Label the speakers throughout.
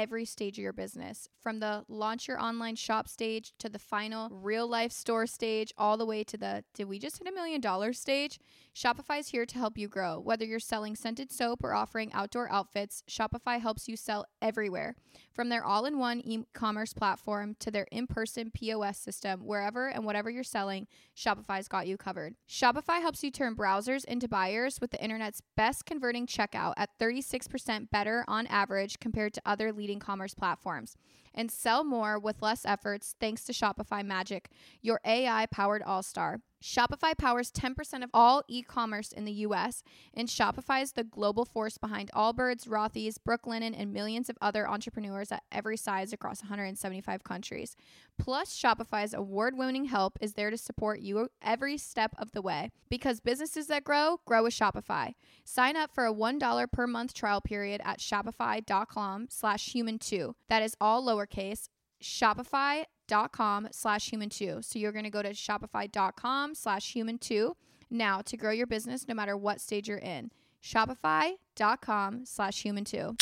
Speaker 1: every stage of your business, from the launch your online shop stage to the final real life store stage, all the way to the did we just hit a million dollars stage? Shopify is here to help you grow. Whether you're selling scented soap or offering outdoor outfits, Shopify helps you sell everywhere. From their all in one e commerce platform to their in person POS system, wherever and whatever you're selling, Shopify's got you covered. Shopify helps you turn browsers into buyers with the internet's best converting checkout at 36% better on average compared to other leading commerce platforms. And sell more with less efforts thanks to Shopify Magic, your AI powered all star. Shopify powers 10% of all e commerce in the US, and Shopify is the global force behind Allbirds, Rothy's, Brooklinen, and millions of other entrepreneurs at every size across 175 countries. Plus, Shopify's award winning help is there to support you every step of the way because businesses that grow, grow with Shopify. Sign up for a $1 per month trial period at shopify.com slash human two. That is all lowercase. Shopify.com slash human two. So you're going to go to shopify.com slash human two now to grow your business no matter what stage you're in. Shopify.com slash human two.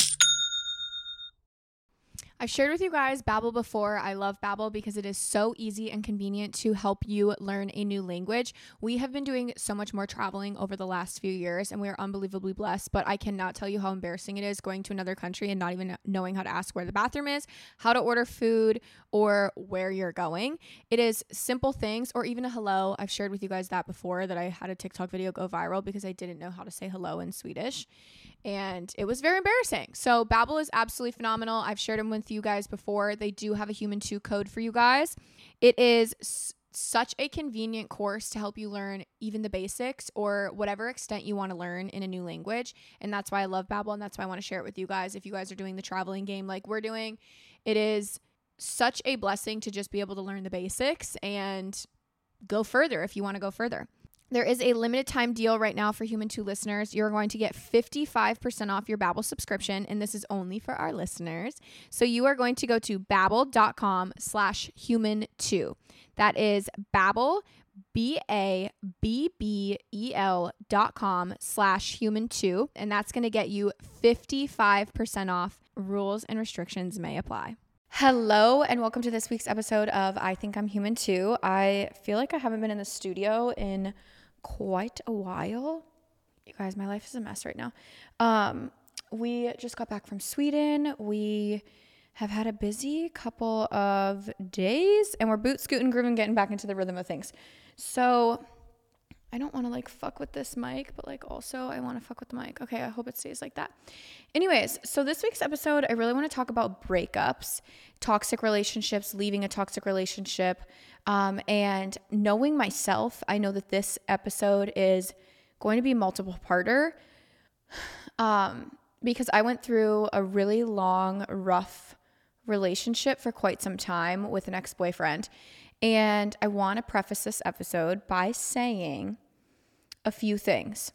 Speaker 1: I've shared with you guys Babbel before. I love Babbel because it is so easy and convenient to help you learn a new language. We have been doing so much more traveling over the last few years and we are unbelievably blessed, but I cannot tell you how embarrassing it is going to another country and not even knowing how to ask where the bathroom is, how to order food, or where you're going. It is simple things or even a hello. I've shared with you guys that before that I had a TikTok video go viral because I didn't know how to say hello in Swedish and it was very embarrassing. So Babbel is absolutely phenomenal. I've shared them with you guys before. They do have a human 2 code for you guys. It is s- such a convenient course to help you learn even the basics or whatever extent you want to learn in a new language. And that's why I love Babbel and that's why I want to share it with you guys. If you guys are doing the traveling game like we're doing, it is such a blessing to just be able to learn the basics and go further if you want to go further. There is a limited time deal right now for Human 2 listeners. You're going to get 55% off your Babbel subscription, and this is only for our listeners. So you are going to go to babbel.com slash human 2. That is Babbel, B-A-B-B-E-L dot com slash human 2. And that's going to get you 55% off. Rules and restrictions may apply. Hello, and welcome to this week's episode of I Think I'm Human Too. I feel like I haven't been in the studio in quite a while. You guys, my life is a mess right now. Um, we just got back from Sweden. We have had a busy couple of days and we're boot scooting, grooving, getting back into the rhythm of things. So I don't want to like fuck with this mic, but like also I want to fuck with the mic. Okay, I hope it stays like that. Anyways, so this week's episode, I really want to talk about breakups, toxic relationships, leaving a toxic relationship, um, and knowing myself. I know that this episode is going to be multiple parter um, because I went through a really long, rough relationship for quite some time with an ex boyfriend. And I want to preface this episode by saying a few things.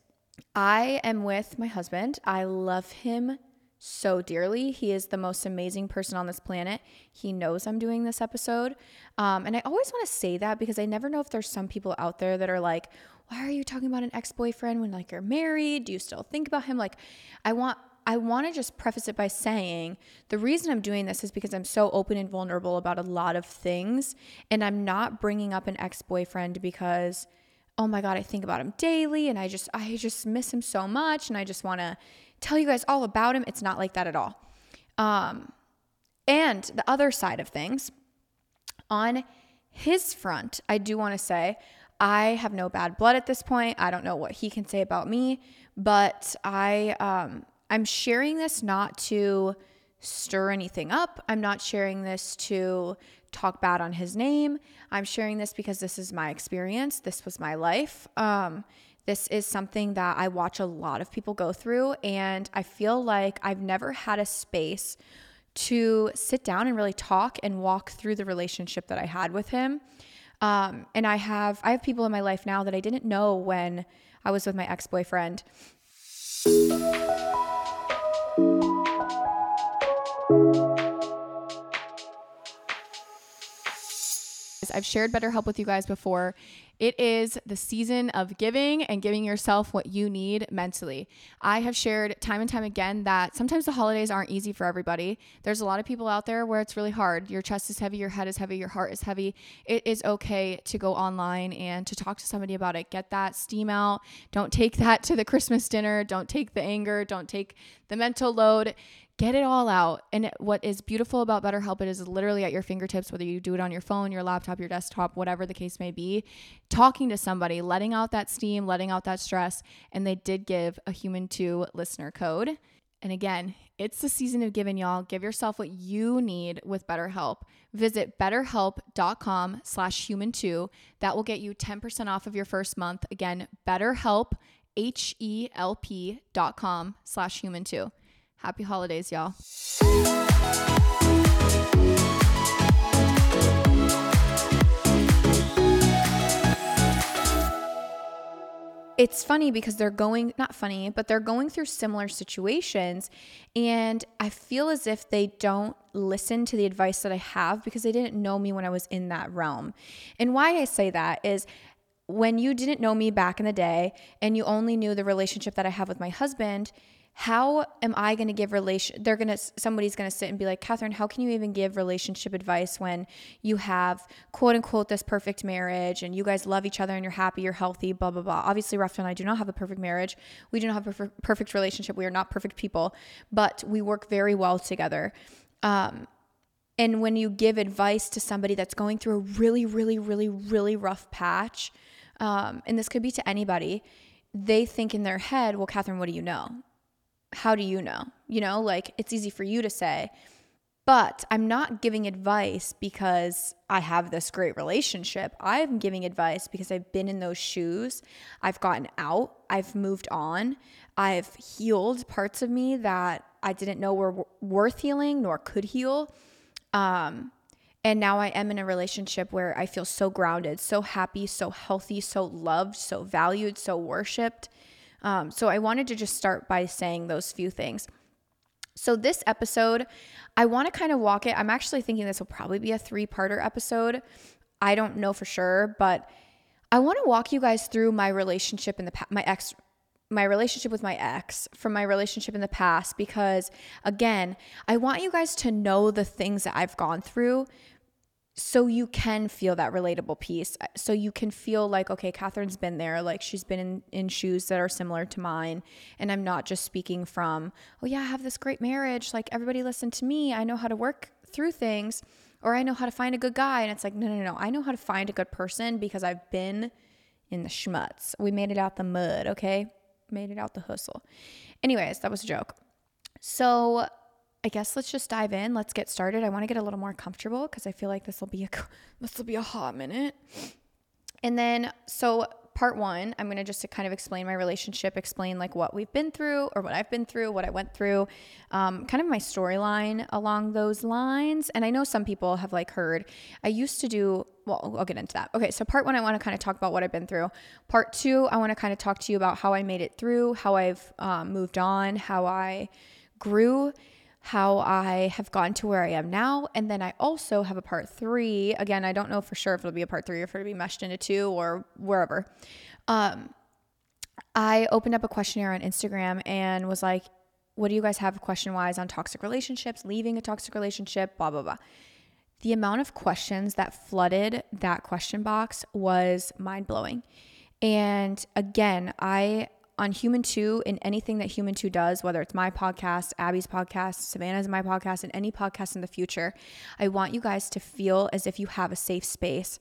Speaker 1: I am with my husband. I love him so dearly. He is the most amazing person on this planet. He knows I'm doing this episode. Um, and I always want to say that because I never know if there's some people out there that are like, why are you talking about an ex boyfriend when like you're married? Do you still think about him? Like, I want I want to just preface it by saying the reason I'm doing this is because I'm so open and vulnerable about a lot of things. And I'm not bringing up an ex boyfriend because, oh my God, I think about him daily and I just, I just miss him so much. And I just want to tell you guys all about him. It's not like that at all. Um, and the other side of things, on his front, I do want to say, I have no bad blood at this point. I don't know what he can say about me, but I um, I'm sharing this not to stir anything up. I'm not sharing this to talk bad on his name. I'm sharing this because this is my experience. This was my life. Um, this is something that I watch a lot of people go through, and I feel like I've never had a space to sit down and really talk and walk through the relationship that I had with him. Um, and I have I have people in my life now that I didn't know when I was with my ex boyfriend. I've shared BetterHelp with you guys before. It is the season of giving and giving yourself what you need mentally. I have shared time and time again that sometimes the holidays aren't easy for everybody. There's a lot of people out there where it's really hard. Your chest is heavy, your head is heavy, your heart is heavy. It is okay to go online and to talk to somebody about it. Get that steam out. Don't take that to the Christmas dinner. Don't take the anger. Don't take the mental load get it all out. And what is beautiful about BetterHelp, it is literally at your fingertips, whether you do it on your phone, your laptop, your desktop, whatever the case may be. Talking to somebody, letting out that steam, letting out that stress. And they did give a human two listener code. And again, it's the season of giving, y'all. Give yourself what you need with BetterHelp. Visit betterhelp.com slash human two. That will get you 10% off of your first month. Again, betterhelp, H-E-L-P dot com slash human two. Happy holidays, y'all. it's funny because they're going not funny but they're going through similar situations and i feel as if they don't listen to the advice that i have because they didn't know me when i was in that realm and why i say that is when you didn't know me back in the day and you only knew the relationship that i have with my husband how am I going to give relation? They're going to, somebody's going to sit and be like, Catherine, how can you even give relationship advice when you have quote unquote this perfect marriage and you guys love each other and you're happy, you're healthy, blah, blah, blah. Obviously, Rafa and I do not have a perfect marriage. We do not have a perfect relationship. We are not perfect people, but we work very well together. Um, and when you give advice to somebody that's going through a really, really, really, really rough patch, um, and this could be to anybody, they think in their head, well, Catherine, what do you know? How do you know? You know, like it's easy for you to say, but I'm not giving advice because I have this great relationship. I'm giving advice because I've been in those shoes. I've gotten out. I've moved on. I've healed parts of me that I didn't know were worth healing nor could heal. Um, and now I am in a relationship where I feel so grounded, so happy, so healthy, so loved, so valued, so worshiped. Um, so I wanted to just start by saying those few things. So, this episode, I want to kind of walk it. I'm actually thinking this will probably be a three parter episode. I don't know for sure, but I want to walk you guys through my relationship in the past, my ex, my relationship with my ex from my relationship in the past, because again, I want you guys to know the things that I've gone through so you can feel that relatable piece. Uh, so you can feel like okay catherine's been there like she's been in, in shoes that are similar to mine and i'm not just speaking from oh yeah i have this great marriage like everybody listen to me i know how to work through things or i know how to find a good guy and it's like no no no i know how to find a good person because i've been in the schmutz. We made it out the mud okay? Made it out the hustle. Anyways that was a joke. So I guess let's just dive in. Let's get started. I want to get a little more comfortable because I feel like this will be a this will be a hot minute. And then so part 1, I'm going to just kind of explain my relationship, explain like what we've been through or what I've been through, what I went through, um, kind of my storyline along those lines. And I know some people have like heard I used to do well, I'll get into that. Okay, so part 1 I want to kind of talk about what I've been through. Part 2, I want to kind of talk to you about how I made it through, how I've um, moved on, how I grew how I have gotten to where I am now. And then I also have a part three. Again, I don't know for sure if it'll be a part three or if it'll be meshed into two or wherever. Um, I opened up a questionnaire on Instagram and was like, what do you guys have question wise on toxic relationships, leaving a toxic relationship, blah, blah, blah. The amount of questions that flooded that question box was mind blowing. And again, I on Human 2 in anything that Human 2 does, whether it's my podcast, Abby's podcast, Savannah's my podcast, and any podcast in the future, I want you guys to feel as if you have a safe space.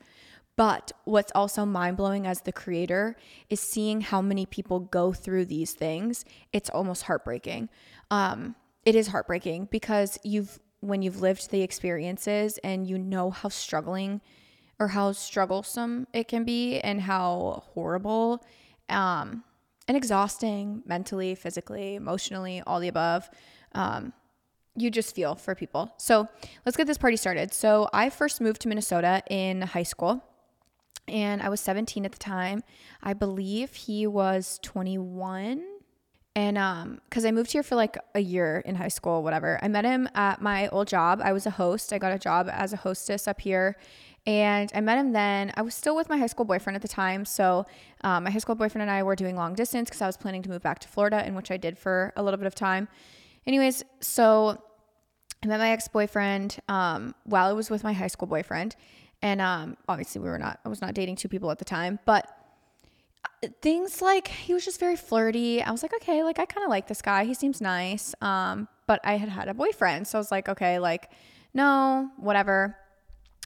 Speaker 1: But what's also mind blowing as the creator is seeing how many people go through these things. It's almost heartbreaking. Um, it is heartbreaking because you've, when you've lived the experiences and you know how struggling or how strugglesome it can be and how horrible um, and exhausting mentally, physically, emotionally, all the above. Um, you just feel for people. So let's get this party started. So I first moved to Minnesota in high school and I was 17 at the time. I believe he was 21. And um cuz I moved here for like a year in high school, whatever. I met him at my old job. I was a host. I got a job as a hostess up here And I met him then. I was still with my high school boyfriend at the time. So um, my high school boyfriend and I were doing long distance because I was planning to move back to Florida, in which I did for a little bit of time. Anyways, so I met my ex boyfriend um, while I was with my high school boyfriend. And um, obviously, we were not, I was not dating two people at the time, but uh, things like he was just very flirty. I was like, okay, like I kind of like this guy. He seems nice. Um, but I had had a boyfriend. So I was like, okay, like, no, whatever.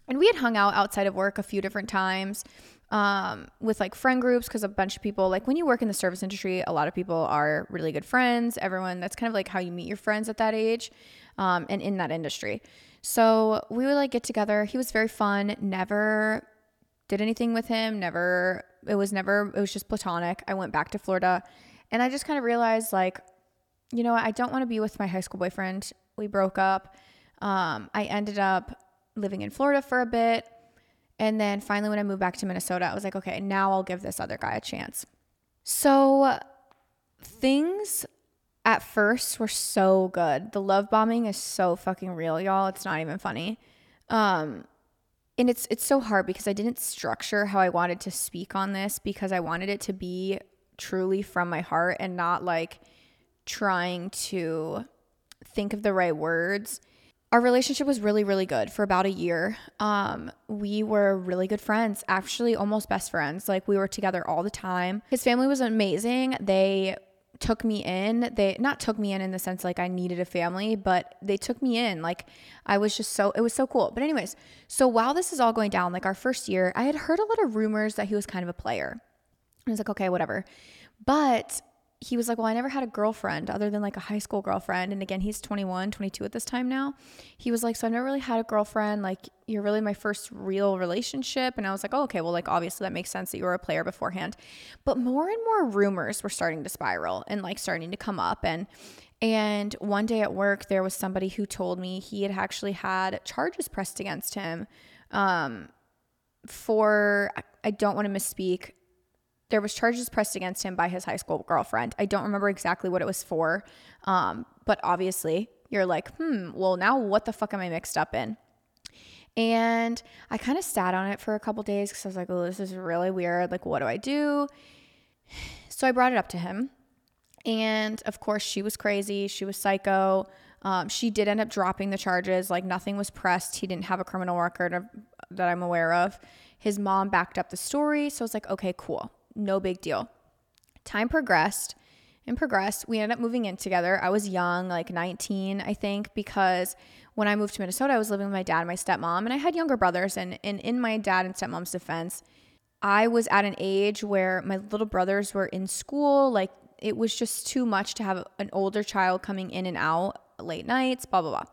Speaker 1: And we had hung out outside of work a few different times um, with like friend groups because a bunch of people, like when you work in the service industry, a lot of people are really good friends. Everyone, that's kind of like how you meet your friends at that age um, and in that industry. So we would like get together. He was very fun. Never did anything with him. Never, it was never, it was just platonic. I went back to Florida and I just kind of realized like, you know, I don't want to be with my high school boyfriend. We broke up. Um, I ended up living in Florida for a bit. And then finally, when I moved back to Minnesota, I was like, okay, now I'll give this other guy a chance. So things at first were so good. The love bombing is so fucking real, y'all. It's not even funny. Um, and it's it's so hard because I didn't structure how I wanted to speak on this because I wanted it to be truly from my heart and not like trying to think of the right words our relationship was really really good for about a year. Um, we were really good friends actually almost best friends. Like we were together all the time. His family was amazing. They took me in. They not took me in in the sense like i needed a family but they took me in. Like i was just so it was so cool. But anyways so while this is all going down like our first year i had heard a lot of rumors that he was kind of a player. I was like okay whatever. But he was like, Well, I never had a girlfriend other than like a high school girlfriend. And again, he's 21, 22 at this time now. He was like, So I've never really had a girlfriend. Like, you're really my first real relationship. And I was like, Oh, okay. Well, like, obviously that makes sense that you were a player beforehand. But more and more rumors were starting to spiral and like starting to come up. And, and one day at work, there was somebody who told me he had actually had charges pressed against him um, for, I don't want to misspeak, there was charges pressed against him by his high school girlfriend. I don't remember exactly what it was for, um, but obviously you're like, hmm, well now what the fuck am I mixed up in? And I kind of sat on it for a couple days because I was like, oh, this is really weird. Like, what do I do? So I brought it up to him. And of course, she was crazy. She was psycho. Um, she did end up dropping the charges. Like, nothing was pressed. He didn't have a criminal record that I'm aware of. His mom backed up the story. So I was like, okay, cool no big deal. Time progressed and progressed. We ended up moving in together. I was young, like 19, I think, because when I moved to Minnesota, I was living with my dad and my stepmom, and I had younger brothers. And, and in my dad and stepmom's defense, I was at an age where my little brothers were in school. Like it was just too much to have an older child coming in and out late nights, blah, blah, blah.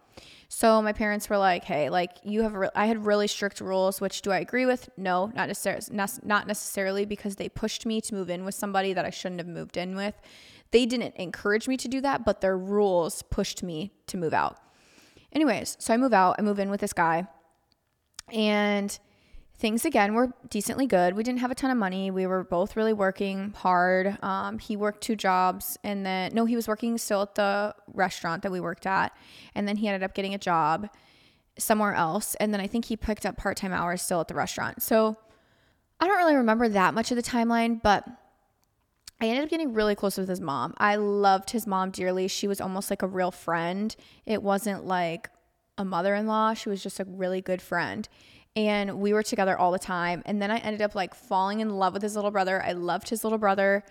Speaker 1: So my parents were like, "Hey, like you have re- I had really strict rules, which do I agree with? No, not necessarily not necessarily because they pushed me to move in with somebody that I shouldn't have moved in with. They didn't encourage me to do that, but their rules pushed me to move out. Anyways, so I move out, I move in with this guy. And things again were decently good. We didn't have a ton of money. We were both really working hard. Um, he worked two jobs, and then no, he was working still at the restaurant that we worked at, and then he ended up getting a job somewhere else, and then I think he picked up part time hours still at the restaurant. So I don't really remember that much of the timeline, but. I ended up getting really close with his mom. I loved his mom dearly. She was almost like a real friend. It wasn't like a mother in law, she was just a really good friend and we were together all the time. And then I ended up like falling in love with his little brother. I loved his little brother.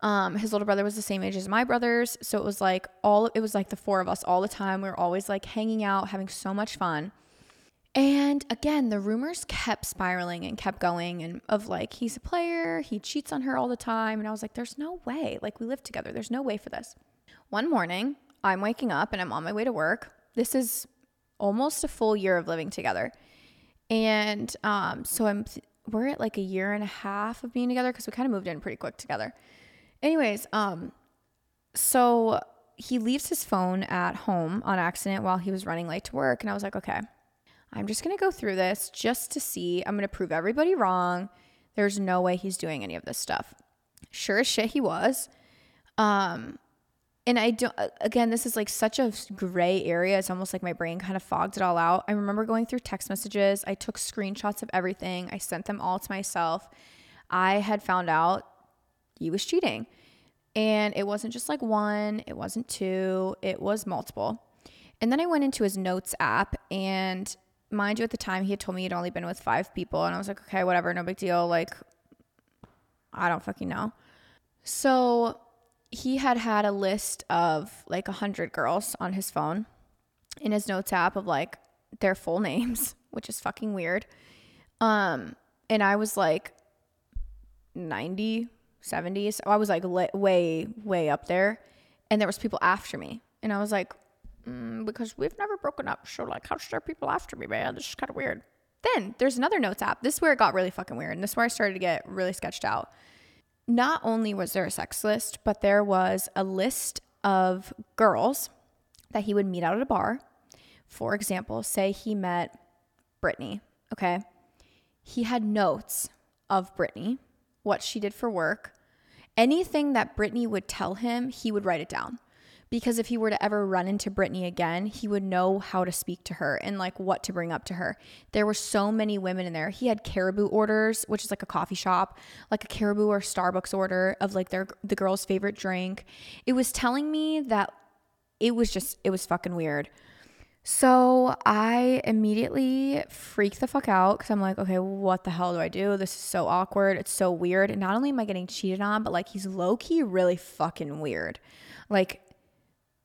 Speaker 1: Um, his little brother was the same age as my brothers, so it was like all it was like the four of us all the time. We were always like hanging out, having so much fun. And again, the rumors kept spiraling and kept going and of like he's a player, he cheats on her all the time, and I was like there's no way. Like we live together. There's no way for this. One morning, I'm waking up and I'm on my way to work. This is almost a full year of living together. And um, so I'm we're at like a year and a half of being together because we kind of moved in pretty quick together. Anyways, um, so he leaves his phone at home on accident while he was running late to work, and I was like, okay, I'm just gonna go through this just to see. I'm gonna prove everybody wrong. There's no way he's doing any of this stuff. Sure as shit, he was. Um, and I don't, again, this is like such a gray area. It's almost like my brain kind of fogged it all out. I remember going through text messages. I took screenshots of everything, I sent them all to myself. I had found out he was cheating. And it wasn't just like one, it wasn't two, it was multiple. And then I went into his notes app, and mind you, at the time, he had told me he'd only been with five people. And I was like, okay, whatever, no big deal. Like, I don't fucking know. So he had had a list of like a hundred girls on his phone in his notes app of like their full names, which is fucking weird. Um, and I was like 90, 70. So I was like way, way up there. And there was people after me. And I was like, mm, because we've never broken up. So like, how should there people after me, man? This is kind of weird. Then there's another notes app. This is where it got really fucking weird. And this is where I started to get really sketched out. Not only was there a sex list, but there was a list of girls that he would meet out at a bar. For example, say he met Brittany, okay? He had notes of Brittany, what she did for work. Anything that Brittany would tell him, he would write it down because if he were to ever run into Brittany again, he would know how to speak to her and like what to bring up to her. There were so many women in there. He had caribou orders, which is like a coffee shop, like a caribou or Starbucks order of like their the girl's favorite drink. It was telling me that it was just it was fucking weird. So I immediately freaked the fuck out because I'm like, okay, what the hell do I do? This is so awkward. It's so weird. And not only am I getting cheated on, but like he's low key really fucking weird. Like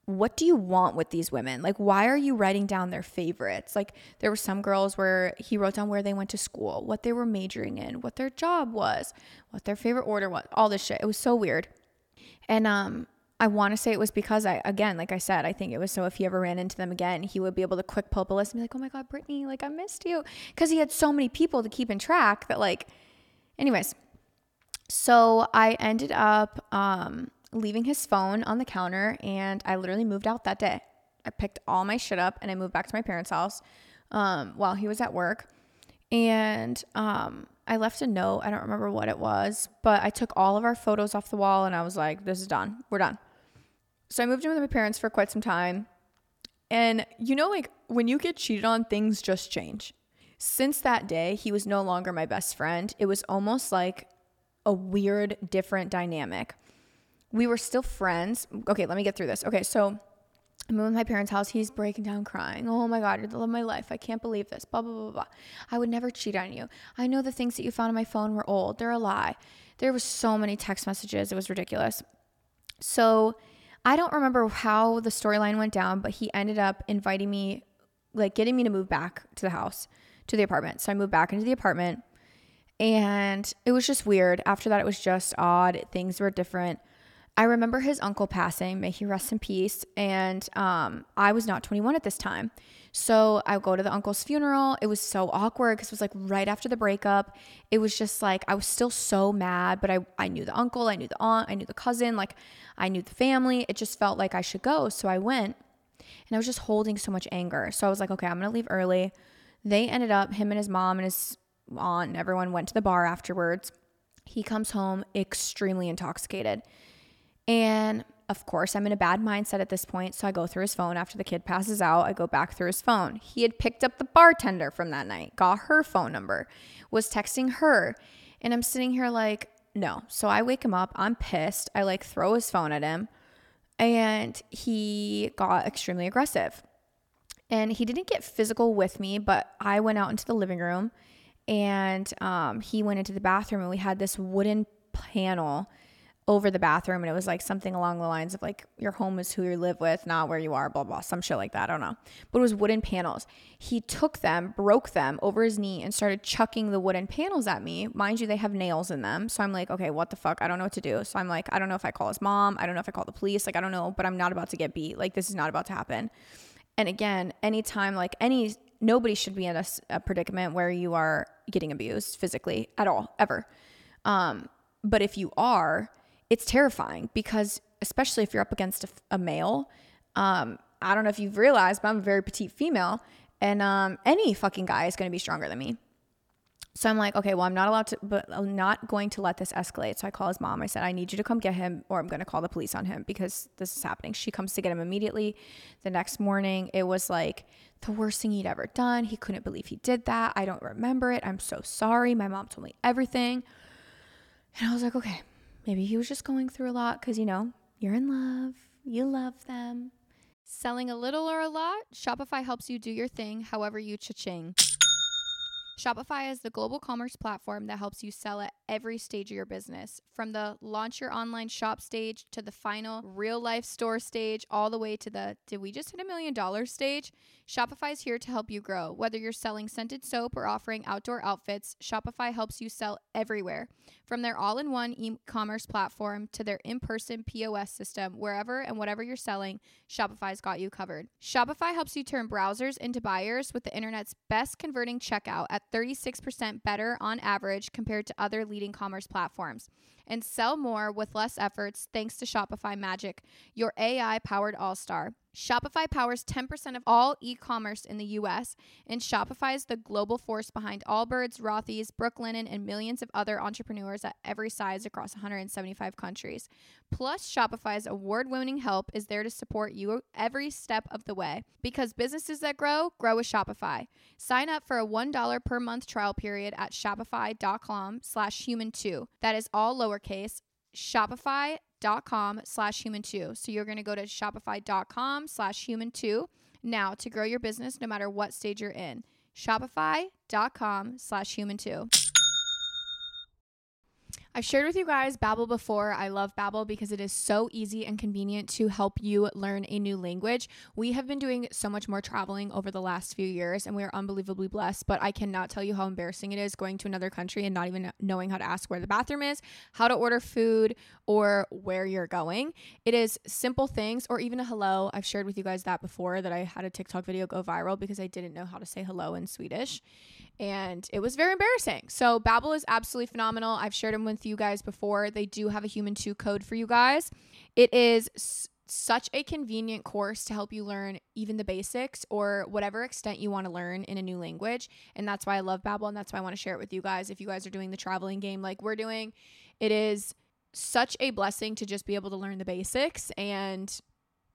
Speaker 1: what do you want with these women? Like, why are you writing down their favorites? Like, there were some girls where he wrote down where they went to school, what they were majoring in, what their job was, what their favorite order was, all this shit. It was so weird. And um, I want to say it was because I, again, like I said, I think it was so if he ever ran into them again, he would be able to quick pull up a list and be like, oh my God, Brittany, like, I missed you. Because he had so many people to keep in track that, like, anyways. So I ended up, um, leaving his phone on the counter and I literally moved out that day. I picked all my shit up and I moved back to my parents' house um, while he was at work. And um, I left a note. I don't remember what it was, but I took all of our photos off the wall and I was like, this is done. We're done. So I moved in with my parents for quite some time. And you know, like when you get cheated on, things just change. Since that day, he was no longer my best friend. It was almost like a weird, different dynamic we were still friends. Okay, let me get through this. Okay, so I'm in my parents' house. He's breaking down crying. Oh my God, you're the love of my life. I can't believe this. Blah, blah, blah, blah. I would never cheat on you. I know the things that you found on my phone were old. They're a lie. There was so many text messages. It was ridiculous. So I don't remember how the storyline went down, but he ended up inviting me, like getting me to move back to the house, to the apartment. So I moved back into the apartment and it was just weird. After that, it was just odd. Things were different. I remember his uncle passing, may he rest in peace. And um, I was not 21 at this time. So I go to the uncle's funeral. It was so awkward because it was like right after the breakup. It was just like I was still so mad, but I, I knew the uncle, I knew the aunt, I knew the cousin, like I knew the family. It just felt like I should go. So I went and I was just holding so much anger. So I was like, okay, I'm going to leave early. They ended up, him and his mom and his aunt and everyone went to the bar afterwards. He comes home extremely intoxicated. And of course, I'm in a bad mindset at this point. So I go through his phone after the kid passes out. I go back through his phone. He had picked up the bartender from that night, got her phone number, was texting her. And I'm sitting here like, no. So I wake him up. I'm pissed. I like throw his phone at him. And he got extremely aggressive. And he didn't get physical with me, but I went out into the living room and um, he went into the bathroom and we had this wooden panel over the bathroom and it was like something along the lines of like your home is who you live with not where you are blah blah some shit like that i don't know. But it was wooden panels. He took them broke them over his knee and started chucking the wooden panels at me. Mind you they have nails in them. So i'm like okay what the fuck? I don't know what to do. So i'm like i don't know if i call his mom. I don't know if i call the police. Like i don't know but i'm not about to get beat. Like this is not about to happen. And again anytime like any nobody should be in a, a predicament where you are getting abused physically at all ever. Um but if you are it's terrifying because especially if you're up against a, a male, um, I don't know if you've realized, but I'm a very petite female, and um, any fucking guy is going to be stronger than me. So I'm like, okay, well, I'm not allowed to, but I'm not going to let this escalate. So I call his mom. I said, I need you to come get him, or I'm going to call the police on him because this is happening. She comes to get him immediately. The next morning, it was like the worst thing he'd ever done. He couldn't believe he did that. I don't remember it. I'm so sorry. My mom told me everything. And I was like, okay, maybe he was just going through a lot because, you know, you're in love, you love them. Selling a little or a lot, Shopify helps you do your thing however you cha-ching. Shopify is the global commerce platform that helps you sell at every stage of your business, from the launch your online shop stage to the final real life store stage, all the way to the did we just hit a million dollars stage? Shopify is here to help you grow. Whether you're selling scented soap or offering outdoor outfits, Shopify helps you sell everywhere. From their all in one e commerce platform to their in person POS system, wherever and whatever you're selling, Shopify's got you covered. Shopify helps you turn browsers into buyers with the internet's best converting checkout at 36% better on average compared to other leading commerce platforms. And sell more with less efforts thanks to Shopify Magic, your AI powered all star. Shopify powers 10% of all e commerce in the US, and Shopify is the global force behind Allbirds, Rothy's, Brooklinen, and millions of other entrepreneurs at every size across 175 countries. Plus, Shopify's award winning help is there to support you every step of the way because businesses that grow, grow with Shopify. Sign up for a $1 per month trial period at shopify.com slash human2. That is all lowercase. Shopify.com slash human two. So you're going to go to shopify.com slash human two now to grow your business no matter what stage you're in. Shopify.com slash human two. I've shared with you guys Babbel before. I love Babbel because it is so easy and convenient to help you learn a new language. We have been doing so much more traveling over the last few years and we are unbelievably blessed, but I cannot tell you how embarrassing it is going to another country and not even knowing how to ask where the bathroom is, how to order food, or where you're going. It is simple things or even a hello. I've shared with you guys that before that I had a TikTok video go viral because I didn't know how to say hello in Swedish and it was very embarrassing. So Babbel is absolutely phenomenal. I've shared them with you guys before. They do have a human 2 code for you guys. It is s- such a convenient course to help you learn even the basics or whatever extent you want to learn in a new language. And that's why I love Babbel and that's why I want to share it with you guys. If you guys are doing the traveling game like we're doing, it is such a blessing to just be able to learn the basics and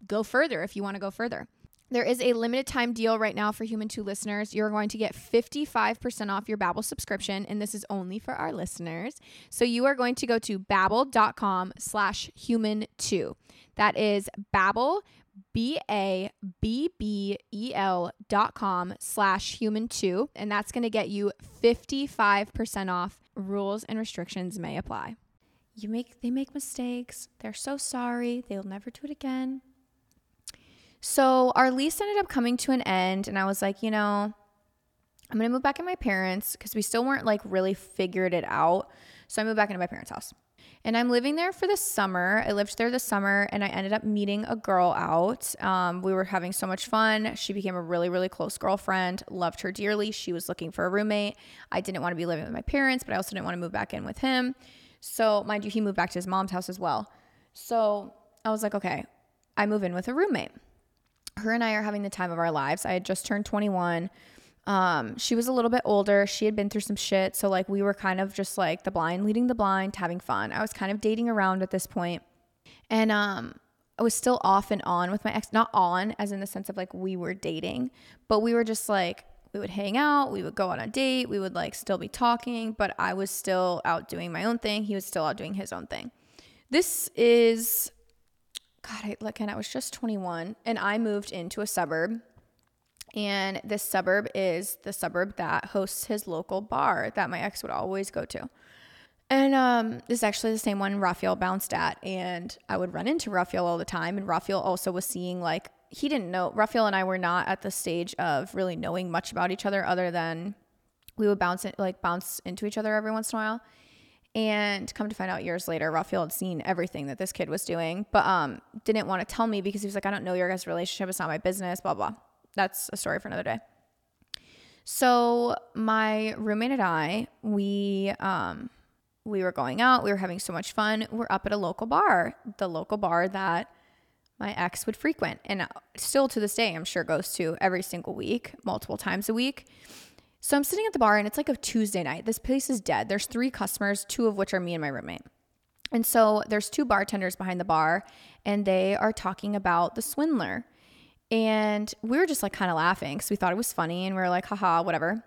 Speaker 1: go further if you want to go further. There is a limited time deal right now for Human 2 listeners. You're going to get 55% off your Babbel subscription, and this is only for our listeners. So you are going to go to babbel.com slash human 2. That is Babbel, B-A-B-B-E-L dot com slash human 2. And that's going to get you 55% off. Rules and restrictions may apply. You make they make mistakes. They're so sorry. They'll never do it again so our lease ended up coming to an end, and I was like, you know, I'm gonna move back in my parents because we still weren't like really figured it out. So I moved back into my parents' house. And I'm living there for the summer. I lived there this summer and I ended up meeting a girl out. Um, we were having so much fun. She became a really, really close girlfriend. Loved her dearly. She was looking for a roommate. I didn't want to be living with my parents, but I also didn't want to move back in with him. So, mind you, he moved back to his mom's house as well. So I was like, okay, I move in with a roommate her and I are having the time of our lives. I had just turned 21. Um, she was a little bit older. She had been through some shit. So, like, we were kind of just like the blind leading the blind, having fun. I was kind of dating around at this point. And um, I was still off and on with my ex, not on as in the sense of like we were dating, but we were just like, we would hang out, we would go on a date, we would like still be talking, but I was still out doing my own thing. He was still out doing his own thing. This is God, I look and I was just 21 and I moved into a suburb. And this suburb is the suburb that hosts his local bar that my ex would always go to. And um, this is actually the same one Raphael bounced at. And I would run into Raphael all the time. And Raphael also was seeing like, he didn't know, Raphael and I were not at the stage of really knowing much about each other other than we would bounce it, like bounce into each other every once in a while. And come to find out years later, Raphael had seen everything that this kid was doing, but um, didn't want to tell me because he was like, I don't know your guys' relationship. It's not my business, blah, blah. That's a story for another day. So my roommate and I, we um, we were going out. We were having so much fun. We're up at a local bar, the local bar that my ex would frequent, and still to this day, I'm sure goes to every single week, multiple times a week. So I'm sitting at the bar and it's like a Tuesday night. This place is dead. There's three customers, two of which are me and my roommate. And so there's two bartenders behind the bar and they are talking about the swindler. And we were just like kind of laughing because we thought it was funny and we were like, haha, whatever.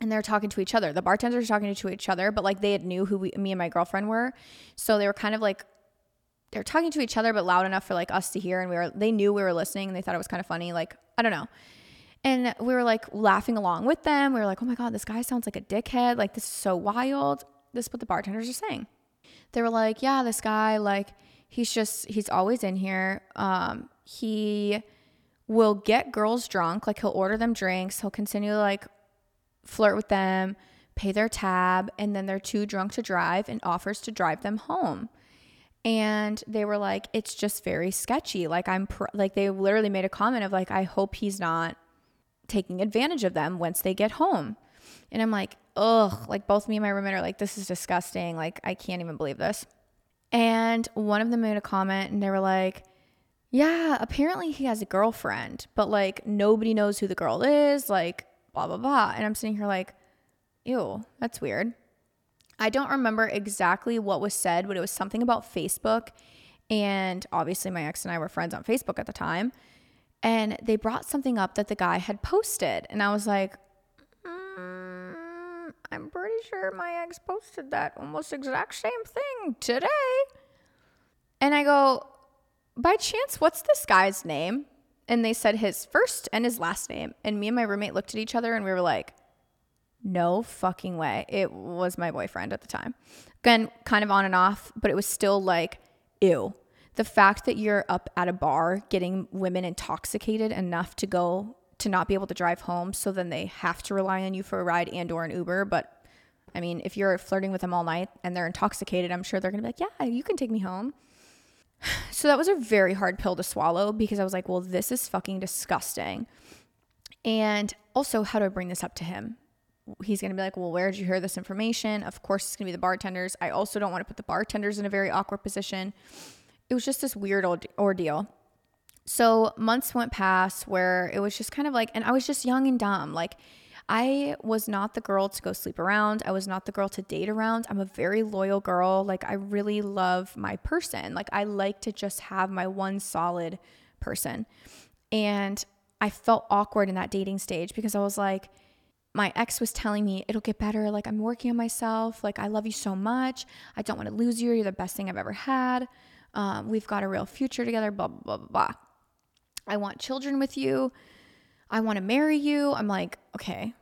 Speaker 1: And they're talking to each other. The bartenders are talking to each other, but like they had knew who we, me and my girlfriend were. So they were kind of like, they're talking to each other, but loud enough for like us to hear. And we were, they knew we were listening and they thought it was kind of funny. Like, I don't know. And we were like laughing along with them. We were like, oh my God, this guy sounds like a dickhead. Like, this is so wild. This is what the bartenders are saying. They were like, yeah, this guy, like, he's just, he's always in here. Um, he will get girls drunk. Like, he'll order them drinks. He'll continue to like flirt with them, pay their tab, and then they're too drunk to drive and offers to drive them home. And they were like, it's just very sketchy. Like, I'm pr- like, they literally made a comment of like, I hope he's not taking advantage of them once they get home. And I'm like, ugh, like both me and my roommate are like, this is disgusting. Like, I can't even believe this. And one of them made a comment and they were like, yeah, apparently he has a girlfriend, but like nobody knows who the girl is, like blah, blah, blah. And I'm sitting here like, ew, that's weird. I don't remember exactly what was said, but it was something about Facebook. And obviously, my ex and I were friends on Facebook at the time and they brought something up that the guy had posted. And I was like, mm, I'm pretty sure my ex posted that almost exact same thing today. And I go, by chance, what's this guy's name? And they said his first and his last name. And me and my roommate looked at each other and we were like, no fucking way. It was my boyfriend at the time. Again, kind of on and off, but it was still like, ew the fact that you're up at a bar getting women intoxicated enough to go to not be able to drive home so then they have to rely on you for a ride and or an uber. But i mean if you're flirting with them all night and they're intoxicated i'm sure they're going to be like yeah you can take me home. So that was a very hard pill to swallow because i was like well this is fucking disgusting. And also how do i bring this up to him? He's going to be like, Well, where did you hear this information? Of course, it's going to be the bartenders. I also don't want to put the bartenders in a very awkward position it was just this weird old ordeal. So months went past where it was just kind of like, and I was just young and dumb. Like, I was not the girl to go sleep around. I was not the girl to date around. I'm a very loyal girl. Like, I really love my person. Like, I like to just have my one solid person. And I felt awkward in that dating stage because I was like, my ex was telling me it'll get better. Like, I'm working on myself. Like, I love you so much. I don't want to lose you. You're the best thing I've ever had. Um, we've got a real future together, blah, blah, blah, blah. I want children with you. I want to marry you. I'm like, okay,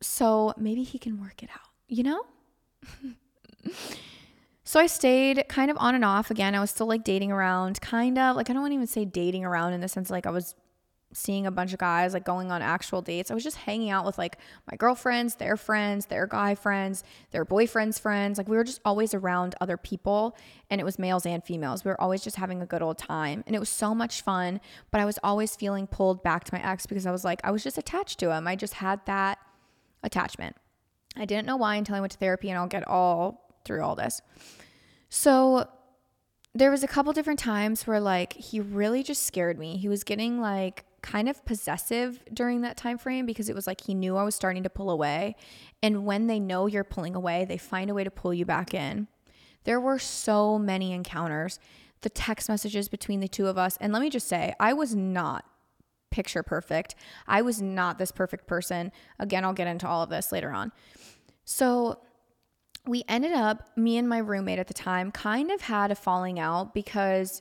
Speaker 1: so maybe he can work it out, you know? so I stayed kind of on and off. Again, I was still like dating around, kind of like, I don't want to even say dating around in the sense like I was seeing a bunch of guys, like going on actual dates. I was just hanging out with like my girlfriends, their friends, their guy friends, their boyfriends' friends. Like we were just always around other people, and it was males and females. We were always just having a good old time, and it was so much fun. But I was always feeling pulled back to my ex because I was like, I was just attached to him. I just had that attachment. I didn't know why until I went to therapy, and I'll get all through all this. So there was a couple different times where like he really just scared me. He was getting like kind of possessive during that time frame because it was like he knew I was starting to pull away. And when they know you're pulling away, they find a way to pull you back in. There were so many encounters, the text messages between the two of us. And let me just say, I was not picture perfect. I was not this perfect person. Again, I'll get into all of this later on. So, we ended up, me and my roommate at the time, kind of had a falling out because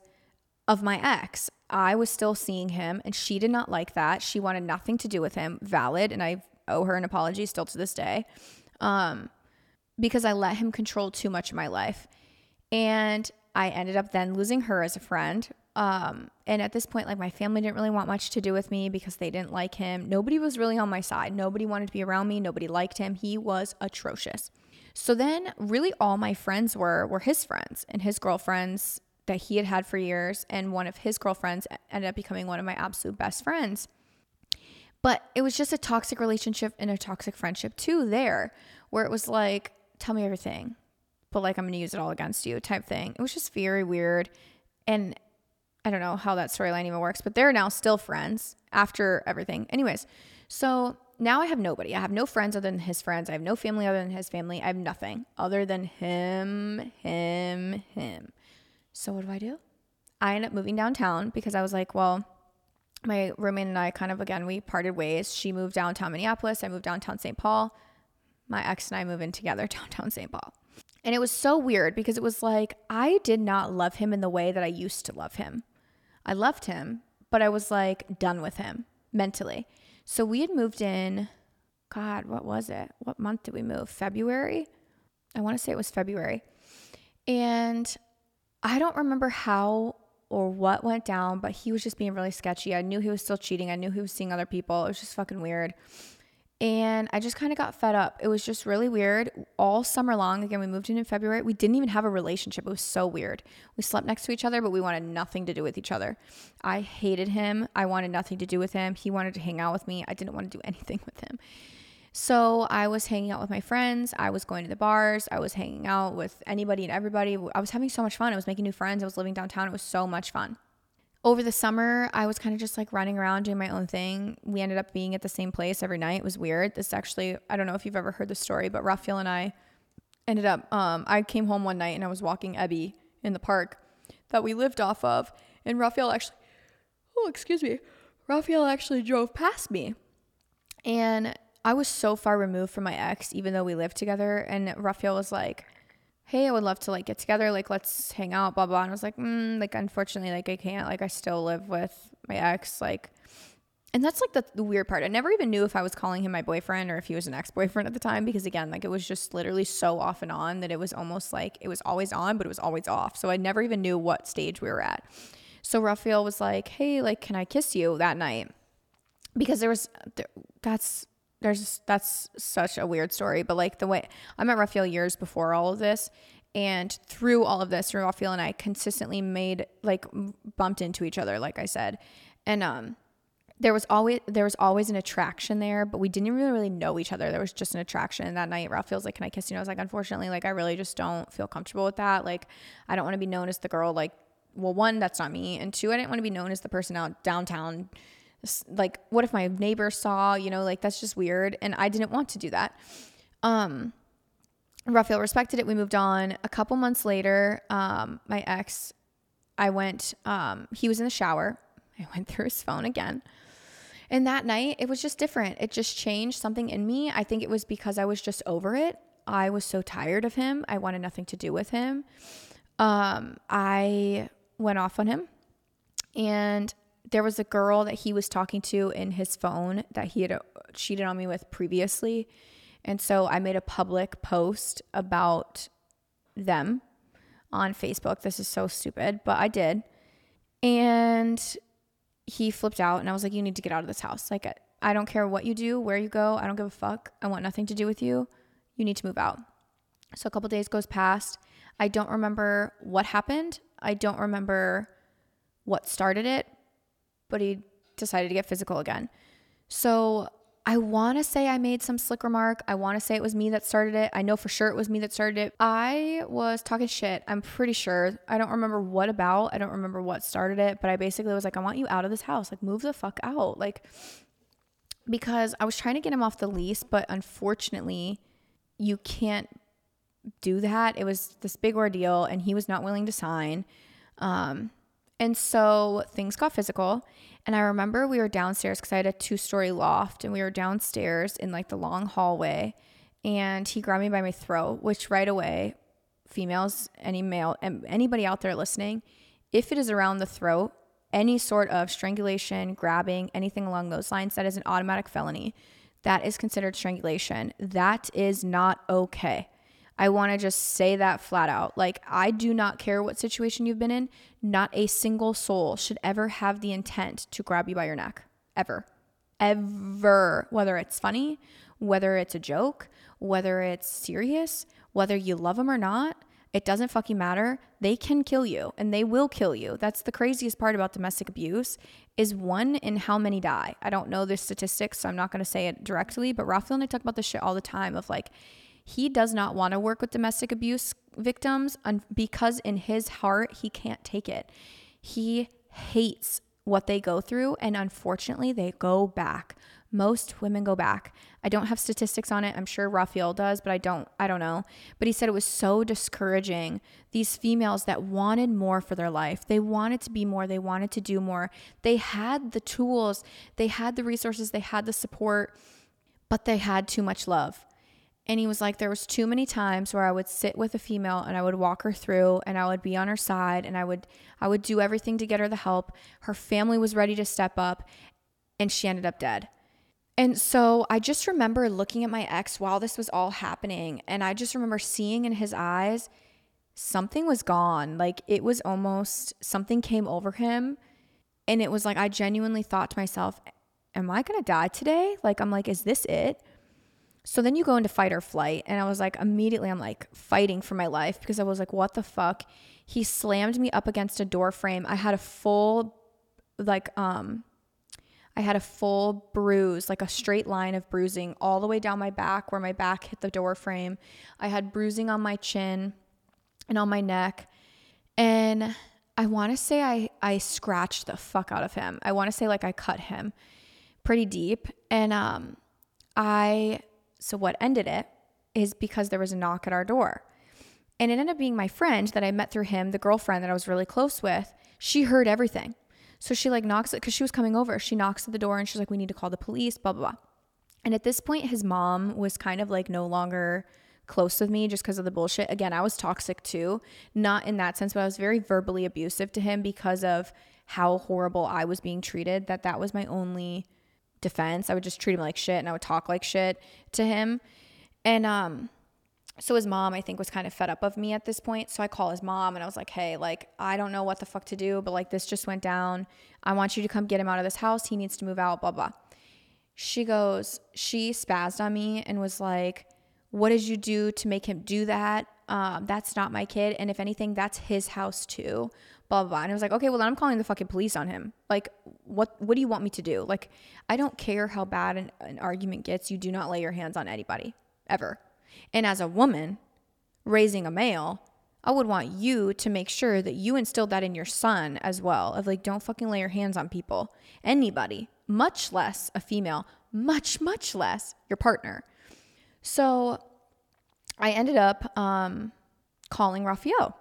Speaker 1: of my ex. I was still seeing him and she did not like that. She wanted nothing to do with him. Valid. And I owe her an apology still to this day. Um, because I let him control too much of my life. And I ended up then losing her as a friend. Um, and at this point, like my family didn't really want much to do with me because they didn't like him. Nobody was really on my side. Nobody wanted to be around me. Nobody liked him. He was atrocious. So then, really, all my friends were were his friends and his girlfriends that he had had for years. And one of his girlfriends ended up becoming one of my absolute best friends. But it was just a toxic relationship and a toxic friendship too, there, where it was like, tell me everything, but like I'm gonna use it all against you type thing. It was just very weird. And I don't know how that storyline even works, but they're now still friends after everything. Anyways, so now I have nobody. I have no friends other than his friends. I have no family other than his family. I have nothing other than him, him, him. So what do I do? I end up moving downtown because I was like, well, my roommate and I kind of again we parted ways. She moved downtown Minneapolis. I moved downtown St. Paul. My ex and I moved in together downtown St. Paul. And it was so weird because it was like I did not love him in the way that I used to love him. I loved him, but I was like done with him mentally. So we had moved in, God, what was it? What month did we move? February? I want to say it was February. And I don't remember how or what went down, but he was just being really sketchy. I knew he was still cheating. I knew he was seeing other people. It was just fucking weird. And I just kind of got fed up. It was just really weird. All summer long, again, we moved in in February. We didn't even have a relationship. It was so weird. We slept next to each other, but we wanted nothing to do with each other. I hated him. I wanted nothing to do with him. He wanted to hang out with me. I didn't want to do anything with him. So I was hanging out with my friends. I was going to the bars. I was hanging out with anybody and everybody. I was having so much fun. I was making new friends. I was living downtown. It was so much fun. Over the summer, I was kind of just like running around doing my own thing. We ended up being at the same place every night. It was weird. This actually, I don't know if you've ever heard the story, but Raphael and I ended up, um, I came home one night and I was walking Ebby in the park that we lived off of. And Raphael actually, oh, excuse me, Raphael actually drove past me. And I was so far removed from my ex, even though we lived together. And Raphael was like, Hey, I would love to like get together. Like, let's hang out, blah, blah. And I was like, mm, like, unfortunately, like, I can't. Like, I still live with my ex. Like, and that's like the, the weird part. I never even knew if I was calling him my boyfriend or if he was an ex boyfriend at the time because, again, like, it was just literally so off and on that it was almost like it was always on, but it was always off. So I never even knew what stage we were at. So Raphael was like, Hey, like, can I kiss you that night? Because there was, that's, there's that's such a weird story, but like the way I met Raphael years before all of this, and through all of this, Raphael and I consistently made like bumped into each other, like I said, and um, there was always there was always an attraction there, but we didn't really really know each other. There was just an attraction. That night, Raphael's like, "Can I kiss you?" And I was like, "Unfortunately, like I really just don't feel comfortable with that. Like I don't want to be known as the girl. Like, well, one, that's not me, and two, I didn't want to be known as the person out downtown." Like what if my neighbor saw you know like that's just weird and i didn't want to do that. Um raphael respected it. We moved on. A couple months later um my ex i went um he was in the shower. I went through his phone again. And that night it was just different. It just changed something in me. I think it was because i was just over it. I was so tired of him. I wanted nothing to do with him. Um i went off on him. And there was a girl that he was talking to in his phone that he had uh, cheated on me with previously. And so I made a public post about them on Facebook. This is so stupid, but I did. And he flipped out and I was like, You need to get out of this house. Like, I don't care what you do, where you go. I don't give a fuck. I want nothing to do with you. You need to move out. So a couple days goes past. I don't remember what happened. I don't remember what started it, but he decided to get physical again. So I want to say I made some slick remark. I want to say it was me that started it. I know for sure it was me that started it. I was talking shit. I'm pretty sure. I don't remember what about. I don't remember what started it, but I basically was like, I want you out of this house. Like, move the fuck out. Like, because I was trying to get him off the lease, but unfortunately, you can't do that. It was this big ordeal, and he was not willing to sign. Um, and so things got physical. And I remember we were downstairs because I had a two story loft and we were downstairs in like the long hallway. And he grabbed me by my throat, which right away, females, any male, and anybody out there listening, if it is around the throat, any sort of strangulation, grabbing, anything along those lines, that is an automatic felony. That is considered strangulation. That is not okay. I want to just say that flat out. Like, I do not care what situation you've been in. Not a single soul should ever have the intent to grab you by your neck. Ever. Ever. Whether it's funny, whether it's a joke, whether it's serious, whether you love them or not, it doesn't fucking matter. They can kill you and they will kill you. That's the craziest part about domestic abuse is one in how many die. I don't know the statistics, so I'm not going to say it directly, but Raphael and I talk about this shit all the time of like he does not want to work with domestic abuse victims because in his heart, he can't take it. He hates what they go through, and unfortunately, they go back. most women go back. I don't have statistics on it. I'm sure Rafael does, but I don't I don't know. But he said it was so discouraging. These females that wanted more for their life. They wanted to be more, they wanted to do more. They had the tools, they had the resources, they had the support, but they had too much love. And he was like, there was too many times where I would sit with a female and I would walk her through and I would be on her side and I would I would do everything to get her the help. Her family was ready to step up and she ended up dead. And so I just remember looking at my ex while this was all happening. And I just remember seeing in his eyes something was gone. Like it was almost something came over him. And it was like, I genuinely thought to myself, Am I going to die today? Like, I'm like, Is this it? So then you go into fight or flight. And I was like, immediately, I'm like fighting for my life because I was like, What the fuck? He slammed me up against a door frame. I had a full, like, um, I had a full bruise, like a straight line of bruising all the way down my back where my back hit the door frame. I had bruising on my chin and on my neck. And I want to say I I scratched the fuck out of him. I want to say like I cut him pretty deep and um I so what ended it is because there was a knock at our door. And it ended up being my friend that I met through him, the girlfriend that I was really close with. She heard everything. So she like knocks it because she was coming over. She knocks at the door and she's like, we need to call the police, blah, blah, blah. And at this point, his mom was kind of like no longer close with me just because of the bullshit. Again, I was toxic too, not in that sense, but I was very verbally abusive to him because of how horrible I was being treated. That that was my only defense. I would just treat him like shit and I would talk like shit to him. And um so his mom i think was kind of fed up of me at this point. So i call his mom and i was like hey like i don't know what the fuck to do but like this just went down. I want you to come get him out of this house. He needs to move out blah blah. She goes she spazzed on me and was like what did you do to make him do that? Um, that's not my kid. And if anything that's his house too blah, blah blah and i was like okay well then i'm calling the fucking police on him like what what do you want me to do like i don't care how bad an, an argument gets you do not lay your hands on anybody ever and as a woman raising a male, I would want you to make sure that you instilled that in your son as well of like, don't fucking lay your hands on people, anybody, much less a female, much, much less your partner. So I ended up um, calling Rafael.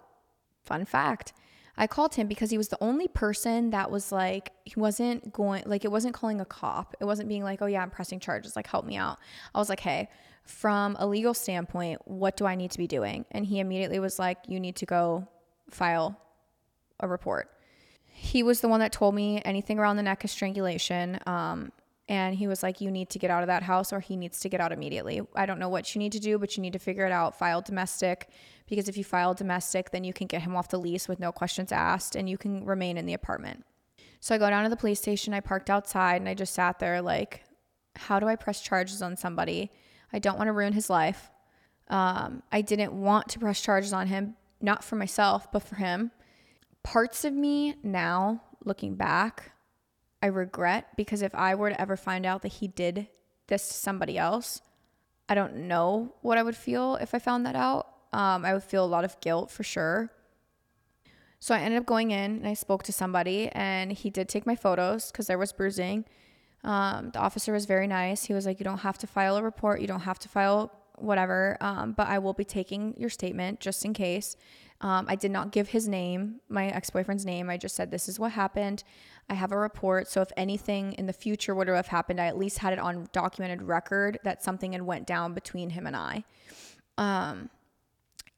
Speaker 1: Fun fact. I called him because he was the only person that was like, he wasn't going, like, it wasn't calling a cop. It wasn't being like, oh, yeah, I'm pressing charges. Like, help me out. I was like, hey, from a legal standpoint, what do I need to be doing? And he immediately was like, you need to go file a report. He was the one that told me anything around the neck is strangulation. Um, and he was like, You need to get out of that house or he needs to get out immediately. I don't know what you need to do, but you need to figure it out. File domestic because if you file domestic, then you can get him off the lease with no questions asked and you can remain in the apartment. So I go down to the police station. I parked outside and I just sat there like, How do I press charges on somebody? I don't want to ruin his life. Um, I didn't want to press charges on him, not for myself, but for him. Parts of me now, looking back, I regret because if I were to ever find out that he did this to somebody else, I don't know what I would feel if I found that out. Um, I would feel a lot of guilt for sure. So I ended up going in and I spoke to somebody, and he did take my photos because there was bruising. Um, the officer was very nice. He was like, You don't have to file a report, you don't have to file whatever, um, but I will be taking your statement just in case. Um, I did not give his name, my ex boyfriend's name. I just said, This is what happened. I have a report. So if anything in the future would have happened, I at least had it on documented record that something had went down between him and I. Um,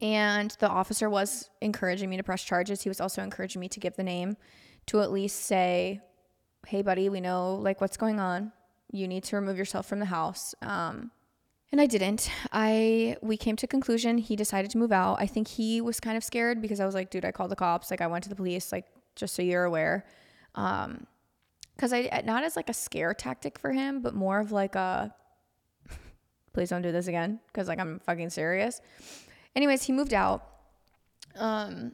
Speaker 1: and the officer was encouraging me to press charges. He was also encouraging me to give the name to at least say hey, buddy, we know like what's going on. You need to remove yourself from the house. Um, and I didn't. I we came to conclusion. He decided to move out. I think he was kind of scared because I was like, dude, I called the cops. Like I went to the police. Like just so you're aware. Um, because I not as like a scare tactic for him, but more of like a please don't do this again because like I'm fucking serious. Anyways, he moved out. Um,